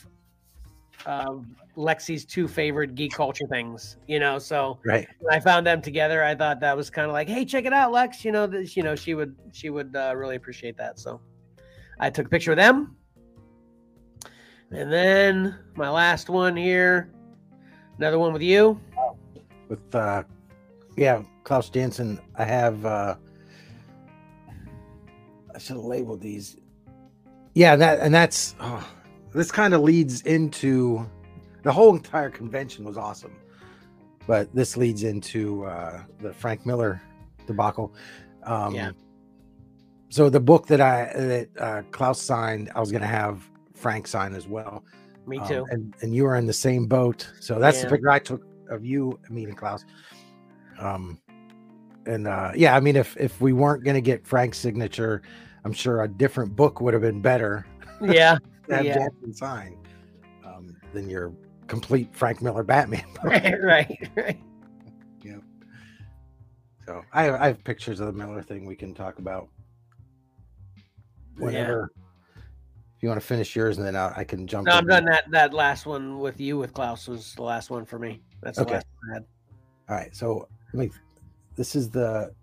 of Lexi's two favorite geek culture things. You know, so Right. when I found them together, I thought that was kind of like, hey, check it out, Lex. You know, this, you know, she would she would uh, really appreciate that. So I took a picture of them. And then my last one here, another one with you. With uh yeah, Klaus Janson, I have uh I should have labeled these. Yeah, that and that's oh, this kind of leads into the whole entire convention was awesome. But this leads into uh the Frank Miller debacle. Um Yeah. so the book that I that uh Klaus signed, I was gonna have Frank sign as well. Me Um, too. and, and you were in the same boat. So that's Yeah. the picture I took of you meeting Klaus. Um, and uh, yeah, I mean, if if we weren't going to get Frank's signature, I'm sure a different book would have been better yeah. have Yeah. Janson sign um, than your complete Frank Miller Batman. book. right. Right. Right. So I have, I have pictures of the Miller thing we can talk about whenever. If you want to finish yours, and then I, I can jump. No, I'm done. That that last one with you with Klaus was the last one for me. That's the Okay. last one I had. All right, so let me. This is the.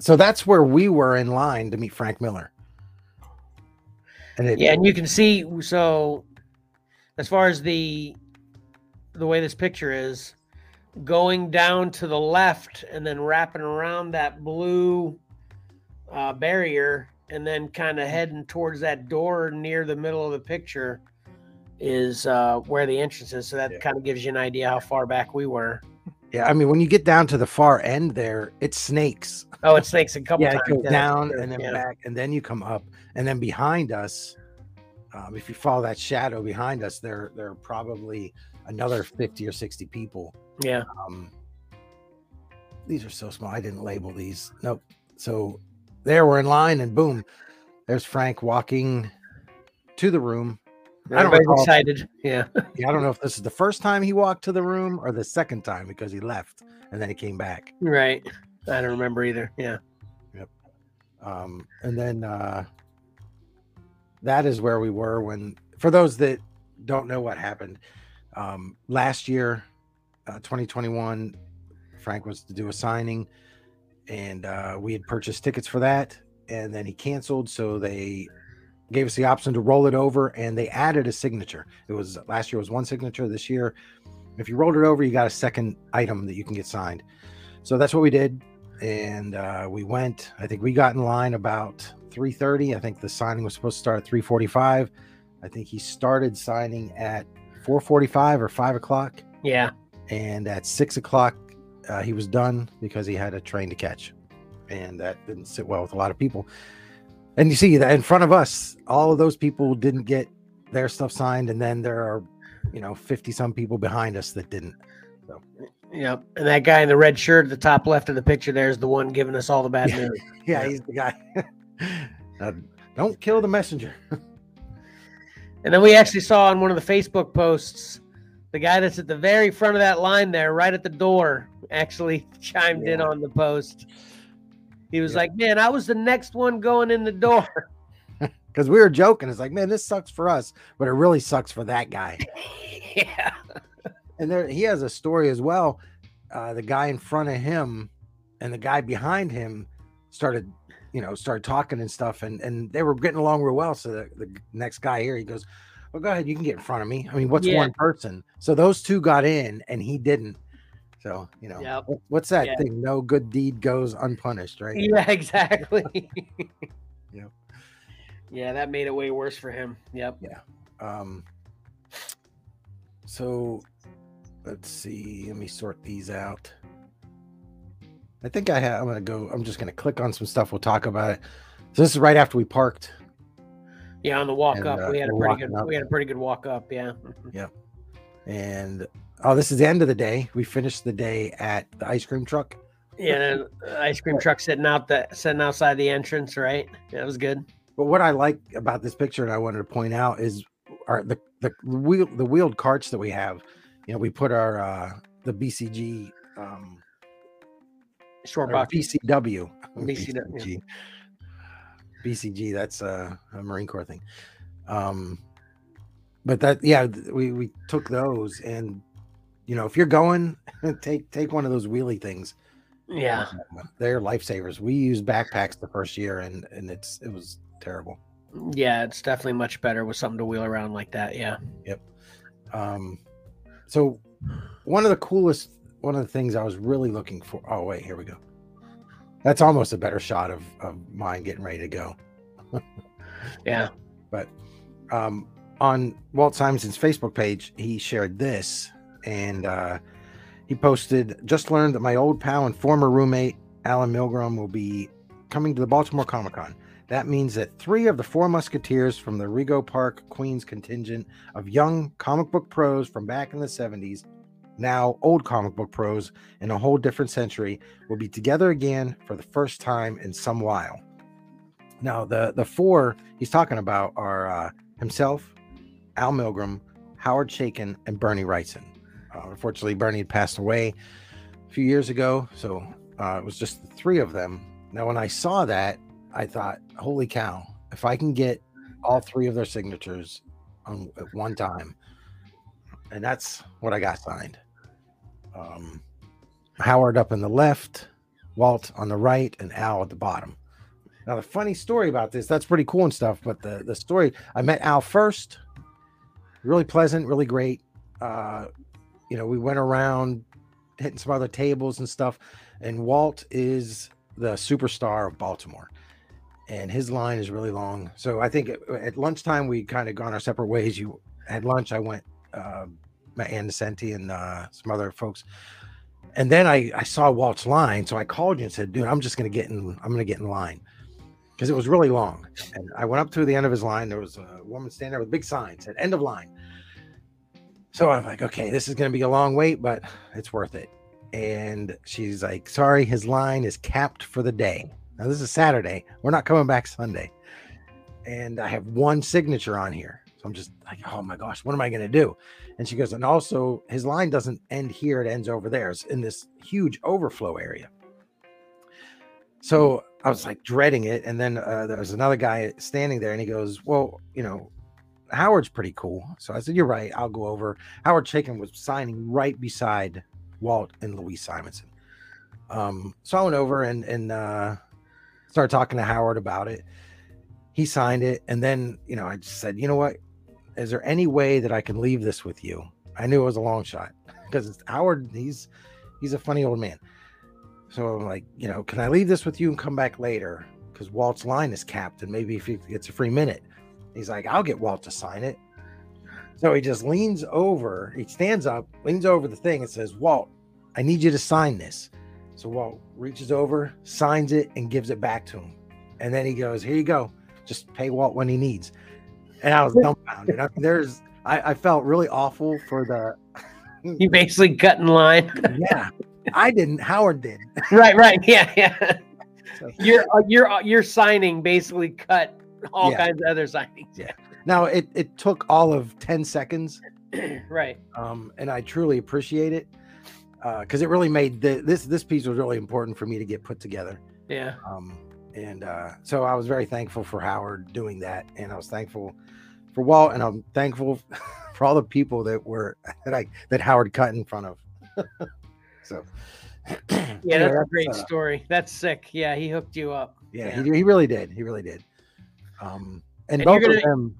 So that's where we were in line to meet Frank Miller. And it, Yeah, and you can see so as far as the the way this picture is going down to the left and then wrapping around that blue uh, barrier and then kind of heading towards that door near the middle of the picture is uh, where the entrance is. So that Yeah. kind of gives you an idea how far back we were. yeah, I mean, when you get down to the far end there, it snakes. Oh, it snakes a couple yeah, times. it goes yeah. down and then Yeah. back, and then you come up, and then behind us, um, if you follow that shadow behind us, there there are probably another fifty or sixty people. Yeah. Um, these are so small. I didn't label these. Nope. So there we're in line, and boom, there's Frank walking to the room. I don't excited. Yeah. Yeah, I don't know if this is the first time he walked to the room or the second time because he left and then he came back. Right. I don't remember either. Yeah. Yep. Um, and then uh, that is where we were when, for those that don't know what happened, um, last year, uh, 2021, Frank was to do a signing and uh, we had purchased tickets for that. And then he canceled. So they gave us the option to roll it over and they added a signature. It was last year was one signature. This year, if you rolled it over, you got a second item that you can get signed. So that's what we did and uh, we went. I think we got in line about 3:30. I think the signing was supposed to start at 3:45. I think he started signing at 4:45 or 5 o'clock, Yeah. and at 6 o'clock uh, he was done because he had a train to catch, and that didn't sit well with a lot of people. And you see that in front of us, all of those people didn't get their stuff signed, and then there are, you know, 50 some people behind us that didn't. So. Yep. And that guy in the red shirt at the top left of the picture there is the one giving us all the bad news. Yeah, Yeah. he's the guy. Uh, don't kill the messenger. And then we actually saw on one of the Facebook posts the guy that's at the very front of that line there, right at the door, actually chimed in on the post. He was Yeah. like, Man, I was the next one going in the door. because we were joking. It's like, man, this sucks for us, but it really sucks for that guy. yeah. And there, he has a story as well. Uh, the guy in front of him and the guy behind him started, you know, started talking and stuff, and and they were getting along real well. So the, the next guy here, he goes, "Well, go ahead, you can get in front of me." I mean, what's Yeah. one person? So those two got in, and he didn't. So you know, Yep. what's that Yeah. thing? No good deed goes unpunished, right? Yeah, exactly. Yep. Yeah, that made it way worse for him. Yep. Yeah. Um, so let's see. Let me sort these out. I think I have. I'm gonna go. I'm just gonna click on some stuff. We'll talk about it. So this is right after we parked, Yeah, on the walk And, up, uh, we had a pretty good up. we had a pretty good walk up, yeah. Yeah. And oh, this is the end of the day. We finished the day at the ice cream truck. Yeah, then ice cream truck sitting out the sitting outside the entrance, right? That was good. But what I like about this picture, and I wanted to point out, is our the the wheel the wheeled carts that we have. You know, we put our uh, the BCG um, Short or box. BCW. BCW. BCG, that's uh, a Marine Corps thing. Um, but that, yeah, we we took those, and you know, if you're going, take take one of those wheelie things. Yeah. They're lifesavers. We used backpacks the first year, and and it's it was terrible. Yeah, it's definitely much better with something to wheel around like that. Yeah. Yep. Um, so one of the coolest, one of the things I was really looking for. Oh wait, here we go. That's almost a better shot of of mine getting ready to go. Yeah. But um, on Walt Simonson's Facebook page, he shared this, and uh, he posted, "Just learned that my old pal and former roommate Alan Milgrom will be coming to the Baltimore Comic Con. That means that three of the four Musketeers from the Rego Park Queens contingent of young comic book pros from back in the 70s, now old comic book pros in a whole different century, will be together again for the first time in some while. Now, the the four he's talking about are uh, himself, Al Milgrom, Howard Chaykin, and Bernie Wrightson. Uh, unfortunately, Bernie had passed away a few years ago, so uh, it was just the three of them. Now, when I saw that, I thought, "Holy cow! If I can get all three of their signatures on at one time," and that's what I got signed. Um, Howard up in the left, Walt on the right, and Al at the bottom. Now, the funny story about this, that's pretty cool and stuff, but the, the story, I met Al first, really pleasant, really great. Uh, you know, we went around hitting some other tables and stuff, and Walt is the superstar of Baltimore, and his line is really long. So I think at, lunchtime, we kind of gone our separate ways. You had lunch, I went, uh, Nocenti and uh, some other folks. And then I, I saw Walt's line, so I called you and said, "Dude, I'm just gonna get in. I'm gonna get in line." because it was really long. And I went up to the end of his line. There was a woman standing there with a big sign said "End of line." So I'm like, okay, this is going to be a long wait, but it's worth it. And she's like, sorry, his line is capped for the day. Now this is Saturday. We're not coming back Sunday. And I have one signature on here. So I'm just like, oh my gosh, what am I going to do? And she goes, and also his line doesn't end here, it ends over there. It's in this huge overflow area. So I was like dreading it. And then uh, there was another guy standing there and he goes, Well, you know, Howard's pretty cool. So I said, You're right. I'll go over. Howard Chaykin was signing right beside Walt and Louise Simonson. Um, so I went over and, and uh, started talking to Howard about it. He signed it. And then, you know, I just said, You know what? Is there any way that I can leave this with you? I knew it was a long shot because it's Howard, he's he's a funny old man. So I'm like, you know, can I leave this with you and come back later? Because Walt's line is capped, and maybe if he gets a free minute, he's like, I'll get Walt to sign it. So he just leans over, he stands up, leans over the thing, and says, Walt, I need you to sign this. So Walt reaches over, signs it, and gives it back to him. And then he goes, Here you go. Just pay Walt when he needs. And I was dumbfounded. I, there's, I, I felt really awful for the. You basically cut in line. yeah, I didn't. Howard did. right, right. Yeah, yeah. So- You're uh, you're uh, you're signing basically cut all Yeah. kinds of other signings. Yeah. Now it it took all of ten seconds, right. um, and I truly appreciate it because it really made the, this this piece was really important for me to get put together. Yeah. Um, and uh, so I was very thankful for Howard doing that, and I was thankful for Walt, and I'm thankful for all the people that were that I that Howard cut in front of. so Yeah, that's a great uh, story. That's sick. Yeah, he hooked you up. yeah, Yeah. He, he really did. He really did. Um, and, And both you're of them.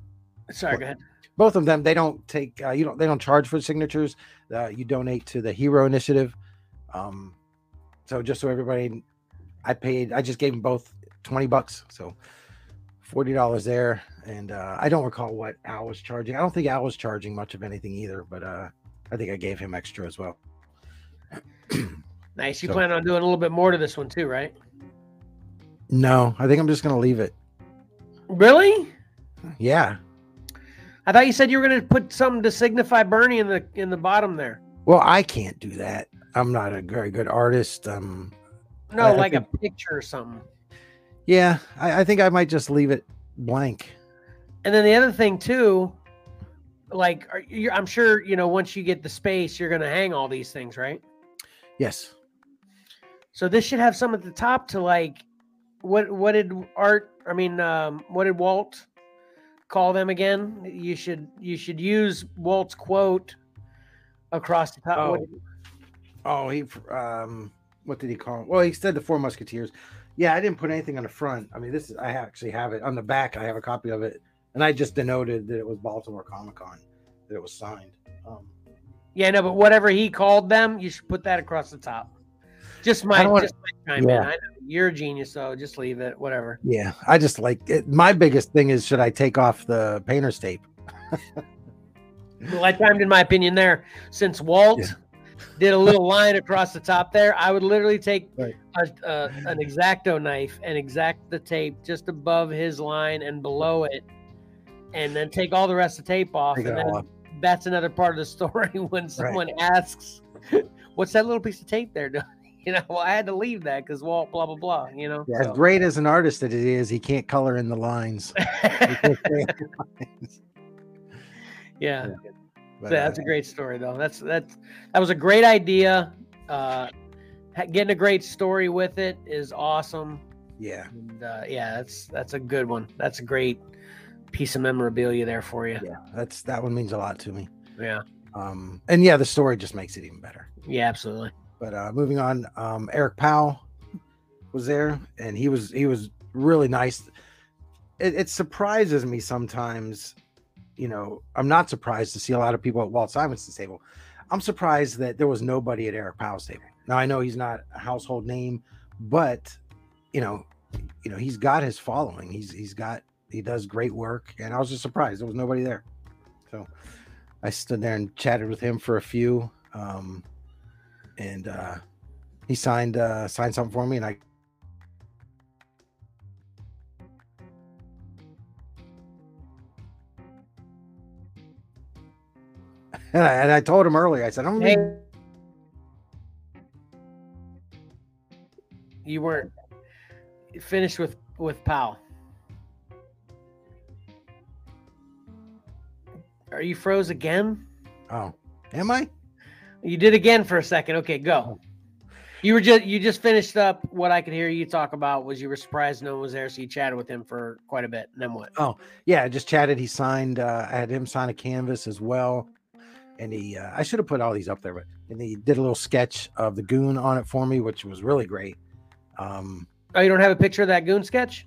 Sorry, go ahead. both of them they don't take uh, you don't they don't charge for signatures uh, you donate to the hero initiative um so just so everybody i paid i just gave them both 20 bucks so 40 dollars there and uh i don't recall what al was charging i don't think al was charging much of anything either but uh i think i gave him extra as well Nice. You So- plan on doing a little bit more to this one too, right? no i think i'm just gonna leave it Really? yeah I thought you said you were going to put something to signify Bernie in the in the bottom there. well i can't do that i'm not a very good artist um No, I- I like a picture or something. Yeah I, I think i might just leave it blank And then the other thing too, like are you, I'm sure you know once you get the space, you're going to hang all these things, right? Yes. So this should have some at the top to like what what did Art I mean um what did Walt call them again? You should you should use Walt's quote across the top. Oh. Oh, he um, what did he call? It? Well, he said the Four Musketeers. Yeah, I didn't put anything on the front. I mean, this is I actually have it on the back. I have a copy of it, and I just denoted that it was Baltimore Comic Con that it was signed. Um, yeah, no, but whatever he called them, you should put that across the top. Just my wanna- just my chime in. Yeah. I know you're a genius, so just leave it. Whatever. yeah, I just like it. My biggest thing is should I take off the painter's tape? Well, I timed in my opinion there. Since Walt Yeah. Did a little line across the top there, I would literally take Right. a, a, an exacto knife and exact the tape just above his line and below it, and then take all the rest of the tape off. And it then off. that's another part of the story when someone asks, "What's that little piece of tape there?" doing?" You know, well, I had to leave that because Walt, blah blah blah. You know, Yeah, as so. great as an artist that it is, he can't color in the lines. He can't stay in the lines. yeah. But, Yeah, uh, that's a great story though. That's that's that was a great idea. Uh, getting a great story with it is awesome. yeah, And uh, yeah, that's that's a good one. That's a great piece of memorabilia there for you. yeah, that's that one means a lot to me. Yeah, Um, and yeah, the story just makes it even better. yeah, absolutely. But uh, moving on, um, Eric Powell was there, and he was he was really nice. It, it surprises me sometimes. You know, I'm not surprised to see a lot of people at Walt Simonson's table. I'm surprised that there was nobody at Eric Powell's table. Now I know he's not a household name, but you know, you know he's got his following. He's he's got he does great work, and I was just surprised there was nobody there. So I stood there and chatted with him for a few. Um, and uh, he signed uh, signed something for me, and I. And I, and I told him earlier, I said, I'm Hey, you weren't finished with with Powell. Are you froze again? Oh, am I? You did again for a second. Okay, go. You were just you just finished up what I could hear you talk about was you were surprised no one was there, so you chatted with him for quite a bit. And then what? Oh yeah, I just chatted. He signed. Uh, I had him sign a canvas as well, and he. Uh, I should have put all these up there, but and he did a little sketch of the goon on it for me, which was really great. Um, Oh, you don't have a picture of that goon sketch?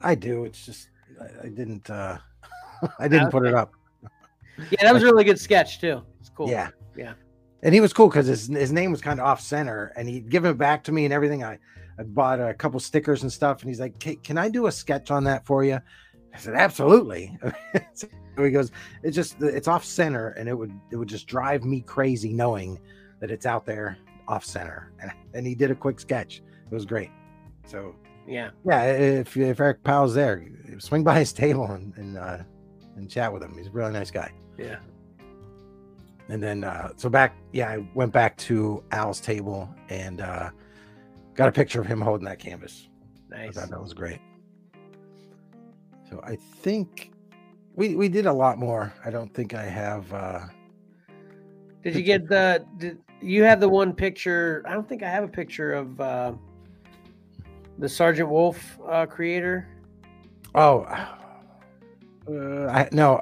I do. It's just I, I didn't. uh I didn't put it up. Yeah, that was a really good sketch too. It's cool. Yeah. Yeah. And he was cool because his, his name was kind of off center and he'd given it back to me and everything. I, I bought a couple stickers and stuff. And he's like, Can I do a sketch on that for you? I said, Absolutely. so he goes, It's just, it's off center and it would, it would just drive me crazy knowing that it's out there off center. And, and he did a quick sketch. It was great. So, Yeah. yeah, if, if Eric Powell's there, swing by his table and, and, uh, and chat with him. He's a really nice guy. Yeah. And then uh so back, yeah, I went back to Al's table and uh got a picture of him holding that canvas. Nice. I thought that was great. So I think we we did a lot more. I don't think I have uh Did you get the did you have the one picture? I don't think I have a picture of uh the Sergeant Wolf uh creator. oh uh, I no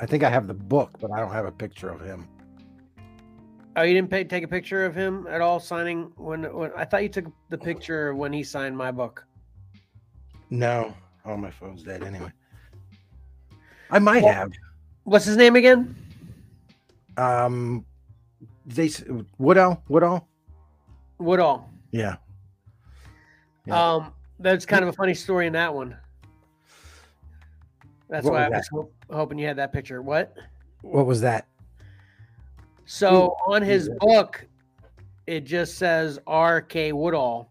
I think I have the book, but I don't have a picture of him. Oh, you didn't pay, take a picture of him at all signing when when I thought you took the picture when he signed my book. No. Oh my phone's dead anyway. I might Well- have. What's his name again? Um they Woodall, Woodall? Woodall. Yeah. Yeah. Um, that's kind of a funny story in that one. That's What why I was was hoping you had that picture. What? What was that? So on his book, it just says R.K. Woodall,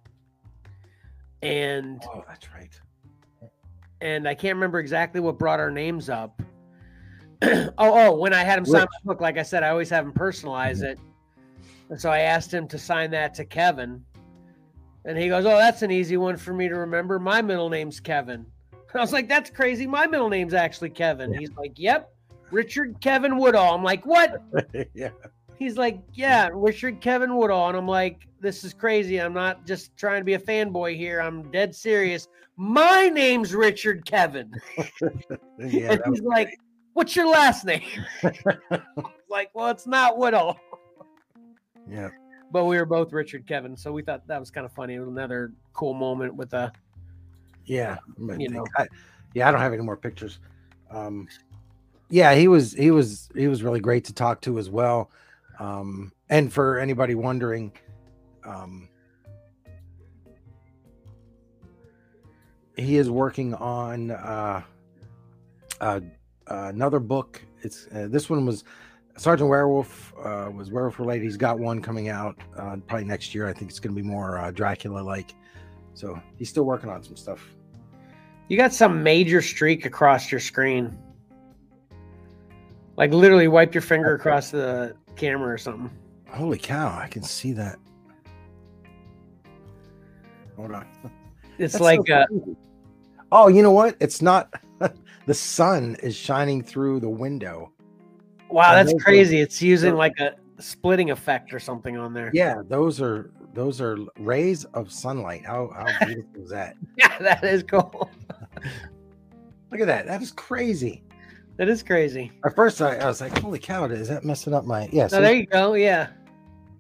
and Oh, that's right. And I can't remember exactly what brought our names up. oh, oh, when I had him sign Which- my book, like I said, I always have him personalize mm-hmm. it, and so I asked him to sign that to Kevin, and he goes, "Oh, that's an easy one for me to remember. My middle name's Kevin." I was like, "That's crazy. My middle name's actually Kevin." He's like, "Yep." Richard Kevin Woodall. I'm like, what? yeah. He's like, yeah, Richard Kevin Woodall. And I'm like, this is crazy. I'm not just trying to be a fanboy here. I'm dead serious. My name's Richard Kevin. Yeah. and he's like, what's your last name? like, well, it's not Woodall. yeah. But we were both Richard Kevin. So we thought that was kind of funny. Another cool moment with a Yeah. I You know. I- yeah, I don't have any more pictures. Um yeah, he was he was he was really great to talk to as well. Um and for anybody wondering, um he is working on uh, uh another book. It's uh, this one was Sergeant Werewolf uh, was Werewolf related. He's got one coming out uh, probably next year. I think it's going to be more uh, Dracula like. So he's still working on some stuff. You got some major streak across your screen. Like literally wipe your finger across the camera or something. Holy cow! I can see that. Hold on. It's That's like so uh, oh, you know what? It's not. the sun is shining through the window. wow, and that's those are- crazy. It's using like a splitting effect or something on there. Yeah, those are those are rays of sunlight. How how beautiful is that? Yeah, that is cool. Look at that. That is crazy. That is crazy. At first, I, I was like, "Holy cow! Is that messing up my?" Yeah. So there you go. Yeah,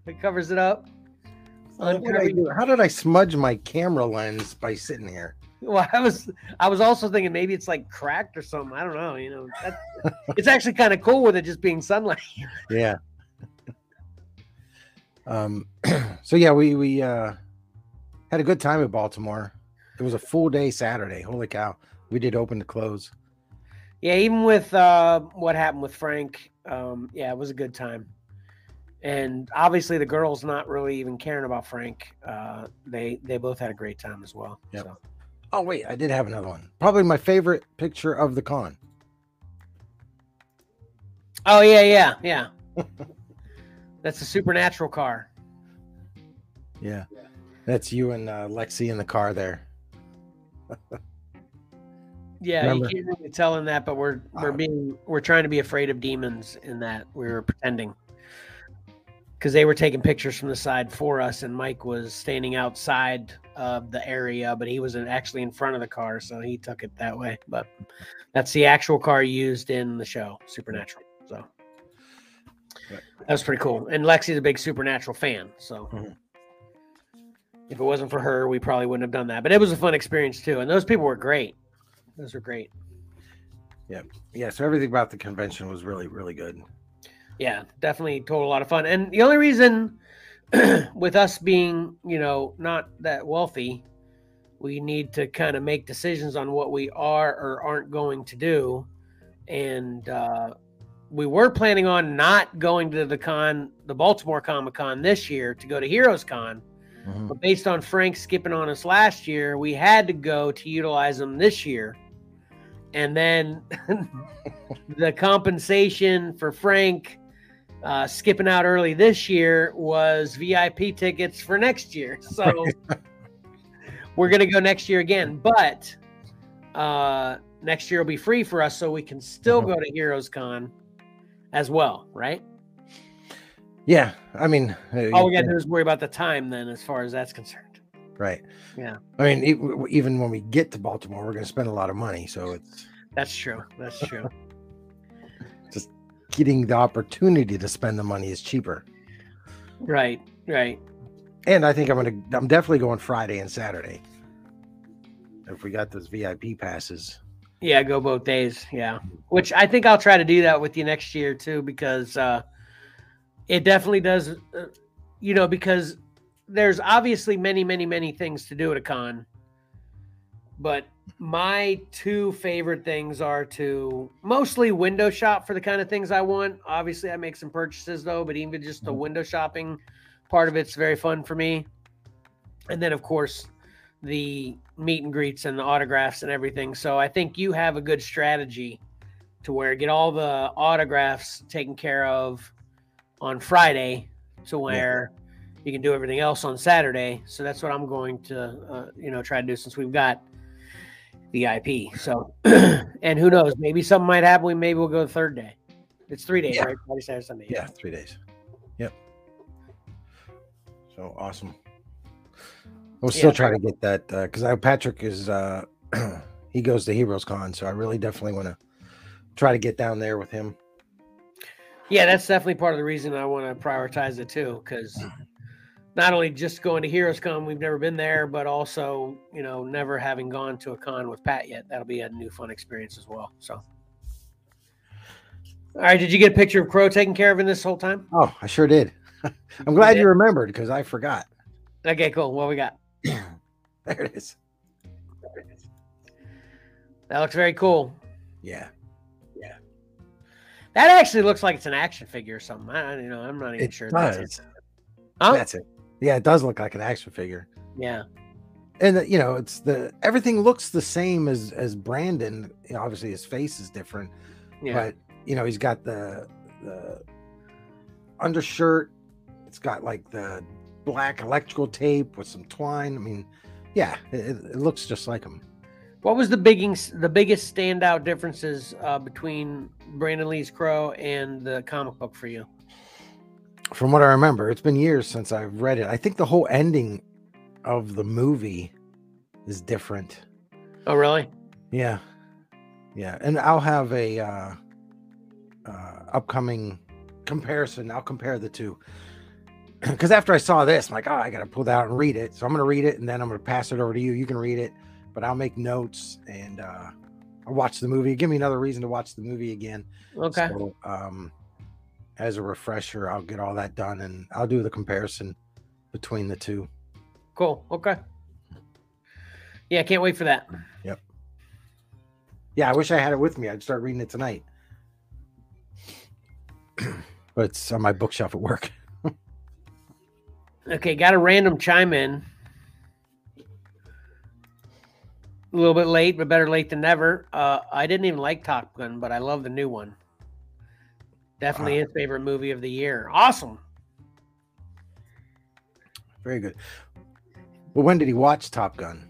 it covers it up. did? How did I smudge my camera lens by sitting here? Well, I was I was also thinking maybe it's like cracked or something. I don't know. You know, that, it's actually kind of cool with it just being sunlight. Yeah. um. So yeah, we we uh had a good time at Baltimore. It was a full day Saturday. Holy cow! We did open to close. Yeah, even with uh, what happened with Frank, um, yeah, it was a good time. And obviously, the girls not really even caring about Frank. Uh, they they both had a great time as well. Yep. So. Oh wait, I did have another one. Probably my favorite picture of the con. Oh yeah, yeah, yeah. That's a supernatural car. Yeah, that's you and uh, Lexi in the car there. Yeah, Remember- you can't really tell in that, but we're we're Uh, being we're trying to be afraid of demons in that we were pretending because they were taking pictures from the side for us, and Mike was standing outside of the area, but he was in, actually in front of the car, so he took it that way. But that's the actual car used in the show, Supernatural. So that was pretty cool. And Lexi's a big Supernatural fan, so. Mhm. If it wasn't for her, we probably wouldn't have done that. But it was a fun experience too, and those people were great. Those were great. Yeah, Yeah. so everything about the convention was really really good. Yeah, definitely total a lot of fun. And the only reason with us being, you know, not that wealthy, we need to kind of make decisions on what we are or aren't going to do. And uh, we were planning on not going to the con, the Baltimore Comic Con this year to go to Heroes Con. Mhm. But based on Frank skipping on us last year, we had to go to utilize them this year. And then the compensation for Frank uh, skipping out early this year was VIP tickets for next year. So we're going to go next year again. But uh, next year will be free for us so we can still Mhm. go to Heroes Con as well, right? Yeah, I mean, uh, All we got to do is worry about the time then, as far as that's concerned. Right. Yeah. I mean, e- even when we get to Baltimore, we're going to spend a lot of money. So it's That's true. That's true. Just getting the opportunity to spend the money is cheaper. right. Right. And I think I'm going to, I'm definitely going Friday and Saturday. If we got those VIP passes. Yeah, go both days. Yeah. Which I think I'll try to do that with you next year too, because uh, it definitely does, uh, you know, because there's obviously many, many, many things to do at a con. But my two favorite things are to mostly window shop for the kind of things I want. Obviously, I make some purchases though, but even just the Mhm. window shopping part of it's very fun for me. And then, of course, the meet and greets and the autographs and everything. So I think you have a good strategy to where get all the autographs taken care of on Friday to where you can do everything else on Saturday. So that's what I'm going to, uh, you know, try to do since we've got the IP. So, and who knows, maybe something might happen. We maybe we'll go the third day. It's three days, Yeah. right? Friday, Saturday, Sunday. Yeah, three days. Yep. So awesome. We'll still Yeah. try to get that because I Patrick is uh he goes to Heroes Con, so I really definitely want to try to get down there with him. Yeah, that's definitely part of the reason I want to prioritize it too, because not only just going to Heroes Con, we've never been there, but also, you know, never having gone to a con with Pat yet. That'll be a new fun experience as well. So, all right, did you get a picture of Crow taken care of in this whole time? Oh, I sure did. I'm glad did? you remembered because I forgot. Okay, cool. What we got? There it is. That looks very cool. Yeah, Yeah. That actually looks like it's an action figure or something. I, you know, I'm not even it sure. That's it. Huh? That's it. Yeah, it does look like an action figure. Yeah. and you know it's the everything looks the same as as brandon you know, obviously his face is different Yeah. but you know he's got the the undershirt it's got like the black electrical tape with some twine i mean yeah it, it- it looks just like him What was the biggest the biggest standout differences uh, between Brandon Lee's Crow and the comic book for you? From what i remember it's been years since i've read it i think the whole ending of the movie is different Oh, really? Yeah. Yeah. And I'll have a uh uh upcoming comparison. I'll compare the two. Because after I saw this, I'm like, oh, I gotta pull that out and read it. So I'm gonna read it and then I'm gonna pass it over to you. You can read it, but I'll make notes and uh I'll watch the movie. Give me another reason to watch the movie again. Okay. So um as a refresher, I'll get all that done and I'll do the comparison between the two. Cool. Okay. Yeah, I can't wait for that. Yep. Yeah, I wish I had it with me. I'd start reading it tonight. but it's on my bookshelf at work. Okay, got a random chime in. A little bit late, but better late than never. Uh, I didn't even like Top Gun, but I love the new one. Definitely Wow. his favorite movie of the year. Awesome. Very good. Well, when did he watch Top Gun?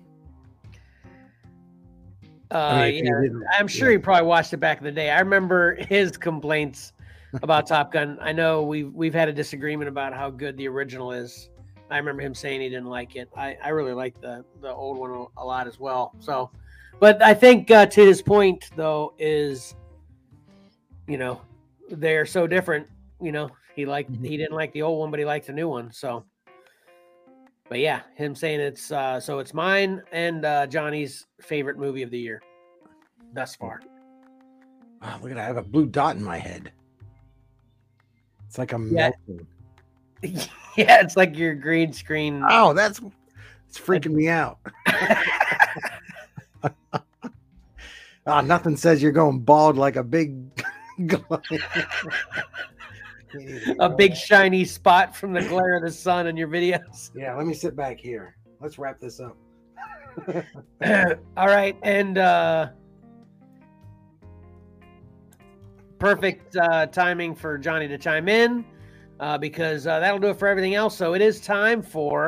Uh, if you yeah, I'm sure yeah. he probably watched it back in the day. I remember his complaints about Top Gun. I know we've we've had a disagreement about how good the original is. I remember him saying he didn't like it. I, I really like the the old one a- a lot as well. So, but I think uh, to his point though is, you know, they're so different. You know, he liked Mhm. he didn't like the old one, but he liked the new one. So, but yeah, him saying it's uh, so it's mine and uh, Johnny's favorite movie of the year thus far. Wow, look at that. I have a blue dot in my head. It's like I'm Yeah. melting. yeah, it's like your green screen. Oh, that's it's freaking me out. Ah, nothing says you're going bald like a big a big shiny spot from the glare of the sun in your videos. Yeah, let me sit back here. Let's wrap this up. All right, and uh perfect uh timing for Johnny to chime in uh because uh, that'll do it for everything else. So it is time for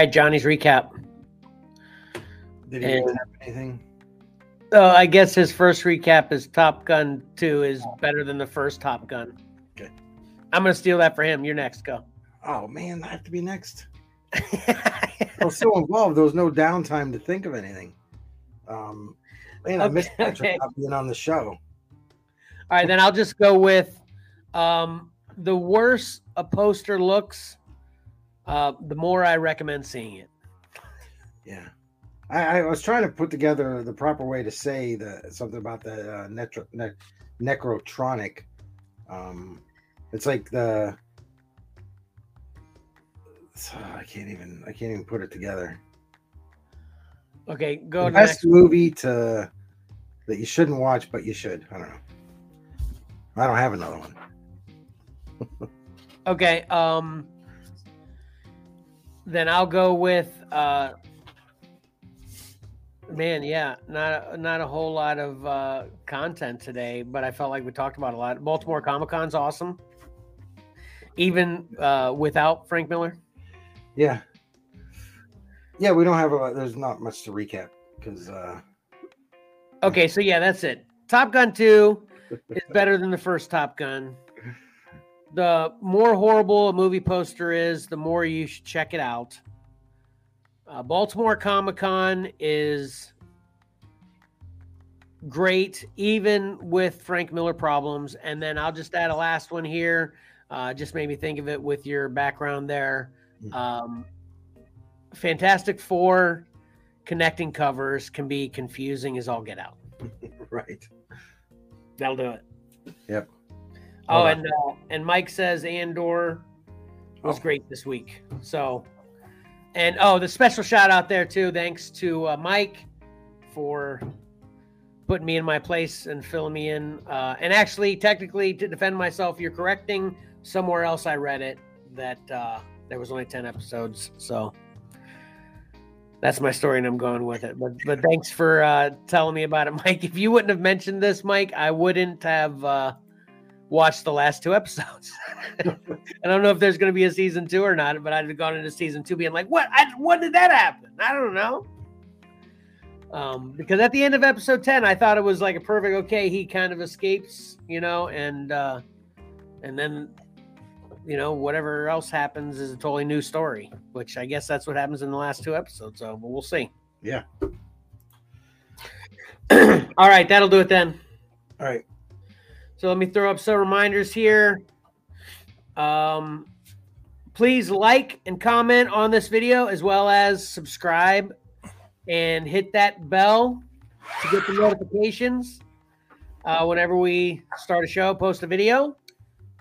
right, Johnny's recap. Did he And- have anything? So I guess his first recap is Top Gun 2 is better than the first Top Gun. Okay. I'm going to steal that for him. You're next. Go. Oh man, I have to be next. I was so involved. There was no downtime to think of anything. Um, man, I Okay, missed Patrick okay. not being on the show. All right, then I'll just go with um, the worse a poster looks, uh, the more I recommend seeing it. Yeah, I, I was trying to put together the proper way to say the something about the uh, netro, ne- necrotronic. Um, it's like the. so I can't even. I can't even put it together. Okay, go the to best next. movie to that you shouldn't watch, but you should. I don't know. I don't have another one. Okay. Um. Then I'll go with. Uh, man, yeah, not a, not a whole lot of uh, content today, but I felt like we talked about a lot. Baltimore Comic Con's awesome, even uh, without Frank Miller. Yeah. Yeah, we don't have a lot. There's not much to recap because. uh Okay, so yeah, that's it. Top Gun 2 is better than the first Top Gun. The more horrible a movie poster is, the more you should check it out. Uh, Baltimore Comic Con is great, even with Frank Miller problems. And then I'll just add a last one here. Uh, just made me think of it with your background there. Um, Fantastic Four connecting covers can be confusing as all get out. right. That'll do it. Yep. Oh, on. and uh, and Mike says Andor was Oh. great this week. So, and oh, the special shout out there too. Thanks to uh, Mike for putting me in my place and filling me in. Uh, and actually, technically, to defend myself, you're correcting somewhere else. I read it that uh, there was only ten episodes. So that's my story, and I'm going with it. But but thanks for uh, telling me about it, Mike. If you wouldn't have mentioned this, Mike, I wouldn't have. Watched the last two episodes. I don't know if there's going to be a season two or not, but I'd have gone into season two being like, "What? I, when did that happen? I don't know." Um, because at the end of episode ten, I thought it was like a perfect. Okay, he kind of escapes, you know, and uh, and then you know whatever else happens is a totally new story. Which I guess that's what happens in the last two episodes. So, but we'll see. Yeah. All right, that'll do it then. All right. So let me throw up some reminders here. Um, please like and comment on this video as well as subscribe and hit that bell to get the notifications uh, whenever we start a show, post a video.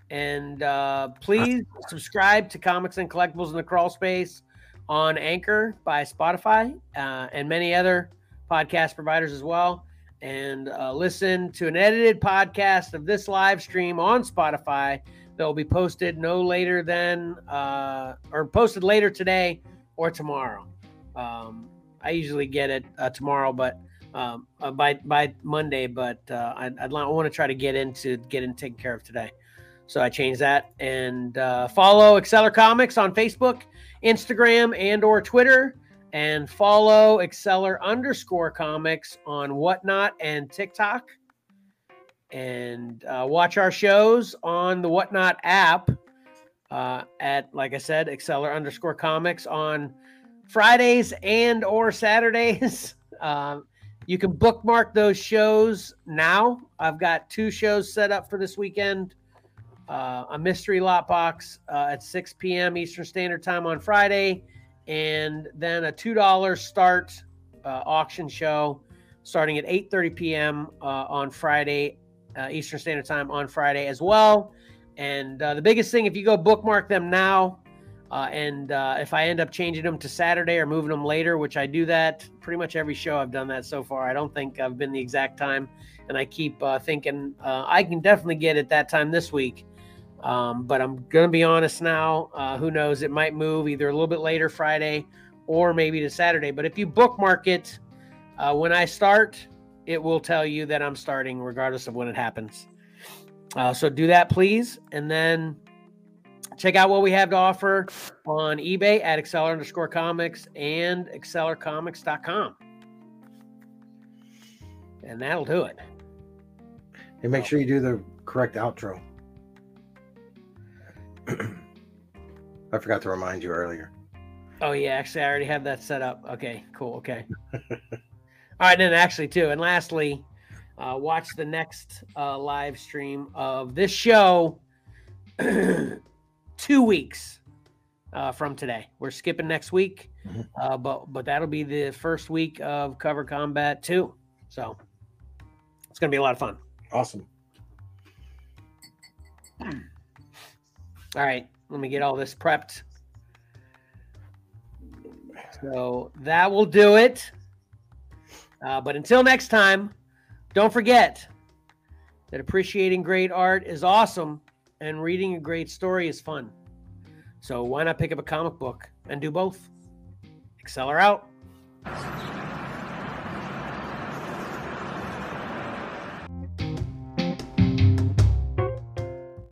And uh, please subscribe to Comics and Collectibles in the Crawl Space on Anchor by Spotify uh, and many other podcast providers as well and uh, listen to an edited podcast of this live stream on Spotify that will be posted no later than uh, or posted later today or tomorrow. Um, I usually get it uh, tomorrow, but um, uh, by by Monday. But uh, I, want to try to get into get in taken care of today. So I changed that and uh, follow Xcellar Comics on Facebook, Instagram, and or Twitter and follow Xcellar underscore comics on whatnot and TikTok. And uh, watch our shows on the Whatnot app uh, at, like I said, Xcellar underscore comics on Fridays and or Saturdays. Um, you can bookmark those shows now. I've got two shows set up for this weekend. Uh, a mystery lot box uh, at 6 p.m. Eastern Standard Time on Friday, and then a two dollar start uh, auction show starting at 8:30 p.m. Uh, on Friday, uh, Eastern Standard Time on Friday as well. And uh, the biggest thing, if you go bookmark them now, uh, and uh, if I end up changing them to Saturday or moving them later, which I do that pretty much every show I've done that so far. I don't think I've been the exact time, and I keep thinking I can definitely get it that time this week. Um, but I'm gonna be honest now. Uh, who knows? It might move either a little bit later Friday or maybe to Saturday. But if you bookmark it uh, when I start, it will tell you that I'm starting regardless of when it happens. Uh, so do that, please, and then check out what we have to offer on eBay at Xcellar underscore comics and xcellarcomics.com. And that'll do it. And make sure you do the correct outro. I forgot to remind you earlier. Oh yeah, actually, I already have that set up. Okay, cool. Okay. All right, then actually too, and lastly, uh, watch the next uh, live stream of this show two weeks uh, from today. We're skipping next week, Mhm. uh, but but that'll be the first week of Cover Combat two. So it's gonna be a lot of fun. Awesome. All right, let me get all this prepped. So that will do it. Uh, but until next time, don't forget that appreciating great art is awesome, and reading a great story is fun. So why not pick up a comic book and do both? Xcellar out.